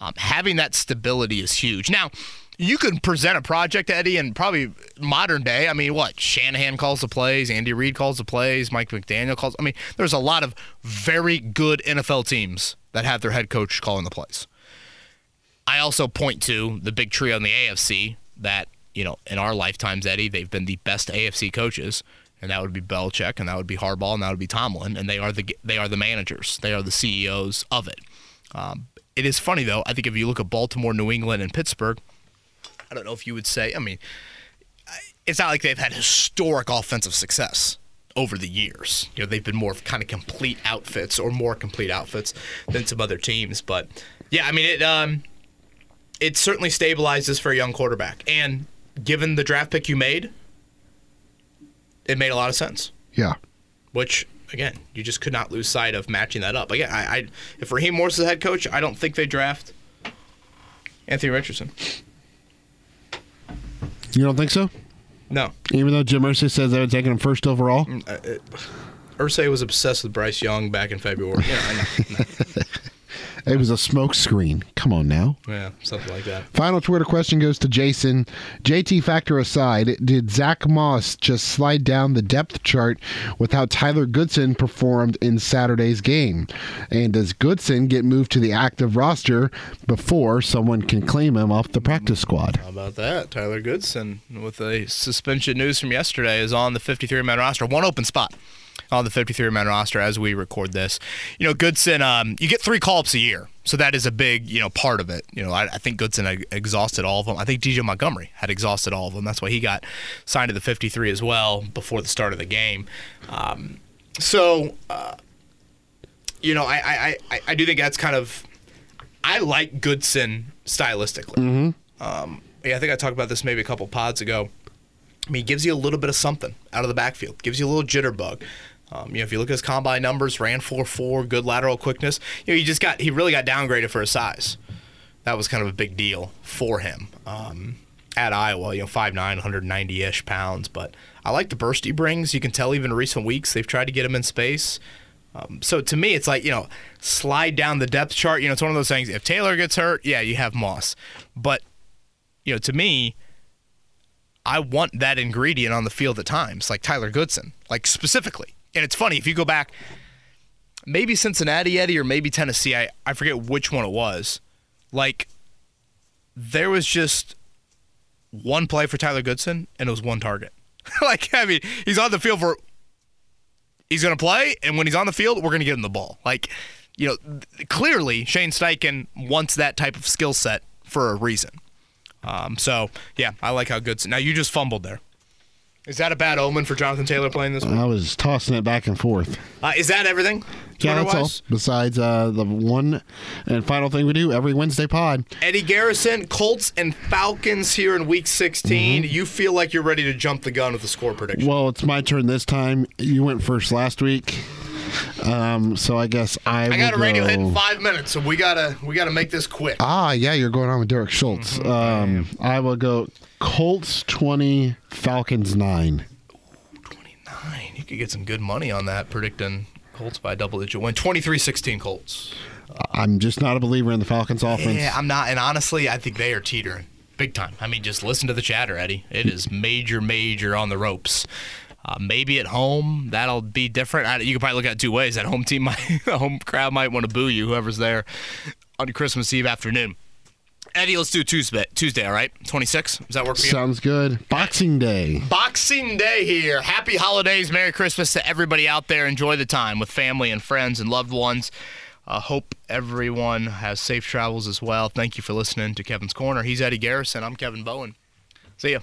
um, having that stability is huge. Now, you can present a project, Eddie, and probably modern day. I mean, what? Shanahan calls the plays, Andy Reid calls the plays, Mike McDaniel calls. I mean, there's a lot of very good NFL teams that have their head coach calling the plays. I also point to the big trio in the AFC that, you know, in our lifetimes, Eddie, they've been the best AFC coaches, and that would be Belichick, and that would be Harbaugh, and that would be Tomlin, and they are the they are the managers, they are the CEOs of it. Um, it is funny though. I think if you look at Baltimore, New England, and Pittsburgh, I don't know if you would say. I mean, it's not like they've had historic offensive success over the years. You know, they've been more of kind of complete outfits or more complete outfits than some other teams. But yeah, I mean, it um, it certainly stabilizes for a young quarterback, and given the draft pick you made, it made a lot of sense. Yeah. Which again, you just could not lose sight of matching that up. Again, I, I if Raheem Morris is the head coach, I don't think they draft Anthony Richardson. You don't think so? No. Even though Jim Irsay says they were taking him first overall? Uh, it, Irsay was obsessed with Bryce Young back in February. Yeah, I know. No. [laughs] It was a smoke screen. Come on now. yeah, something like that. Final Twitter question goes to Jason. JT factor aside, did Zack Moss just slide down the depth chart with how Tyler Goodson performed in Saturday's game? And does Goodson get moved to the active roster before someone can claim him off the practice squad? How about that? Tyler Goodson, with a suspension news from yesterday, is on the 53 man roster. One open spot on the 53 man roster as we record this. You know, Goodson, um, you get three call ups a year. So that is a big, you know, part of it. You know, I, I think Goodson exhausted all of them. I think DJ Montgomery had exhausted all of them. That's why he got signed to the 53 as well before the start of the game. Um, so, uh, you know, I, I, I, I do think that's kind of. I like Goodson stylistically. Um, yeah, I think I talked about this maybe a couple pods ago. I mean, he gives you a little bit of something out of the backfield. Gives you a little jitterbug. Um, you know, if you look at his combine numbers, ran 4-4, good lateral quickness. You know, he just got he really got downgraded for his size. That was kind of a big deal for him um, at Iowa. You know, 5'9", 190-ish pounds. But I like the burst he brings. You can tell even recent weeks they've tried to get him in space. Um, so to me, it's like you know, slide down the depth chart. You know, it's one of those things. If Taylor gets hurt, yeah, you have Moss. But you know, to me, I want that ingredient on the field at times, like Tyler Goodson, like specifically. And it's funny if you go back, maybe Cincinnati Eddie or maybe Tennessee. I I forget which one it was. Like there was just one play for Tyler Goodson and it was one target. [laughs] like I mean, he's on the field for he's going to play, and when he's on the field, we're going to get him the ball. Like, you know, clearly Shane Steichen wants that type of skill set for a reason. Um, so yeah, I like how good. Now you just fumbled there. Is that a bad omen for Jonathan Taylor playing this week? I was tossing it back and forth. Uh, is that everything? Yeah, that's all. Besides uh, the one and final thing we do every Wednesday pod. Eddie Garrison, Colts and Falcons here in Week 16. You feel like you're ready to jump the gun with the score prediction? Well, it's my turn this time. You went first last week, um, so I guess I. I got a will radio go- hit in five minutes, so we gotta we gotta make this quick. Ah, yeah, you're going on with Derek Schultz. Mm-hmm. Um, I will go Colts twenty, Falcons nine. 29. You could get some good money on that, predicting Colts by a double digit win. 23-16 Colts. I'm just not a believer in the Falcons offense. Yeah, I'm not, and honestly, I think they are teetering big time. I mean, just listen to the chatter, Eddie. It is major, major on the ropes. Uh, maybe at home that'll be different. I, you could probably look at it two ways. That home team, [laughs] might, the home crowd might want to boo you, whoever's there on Christmas Eve afternoon. Eddie, let's do Tuesday. Tuesday, all right? 26. Does that work for you? Sounds good. Boxing Day. Boxing Day here. Happy holidays. Merry Christmas to everybody out there. Enjoy the time with family and friends and loved ones. Uh, hope everyone has safe travels as well. Thank you for listening to Kevin's Corner. He's Eddie Garrison. I'm Kevin Bowen. See ya.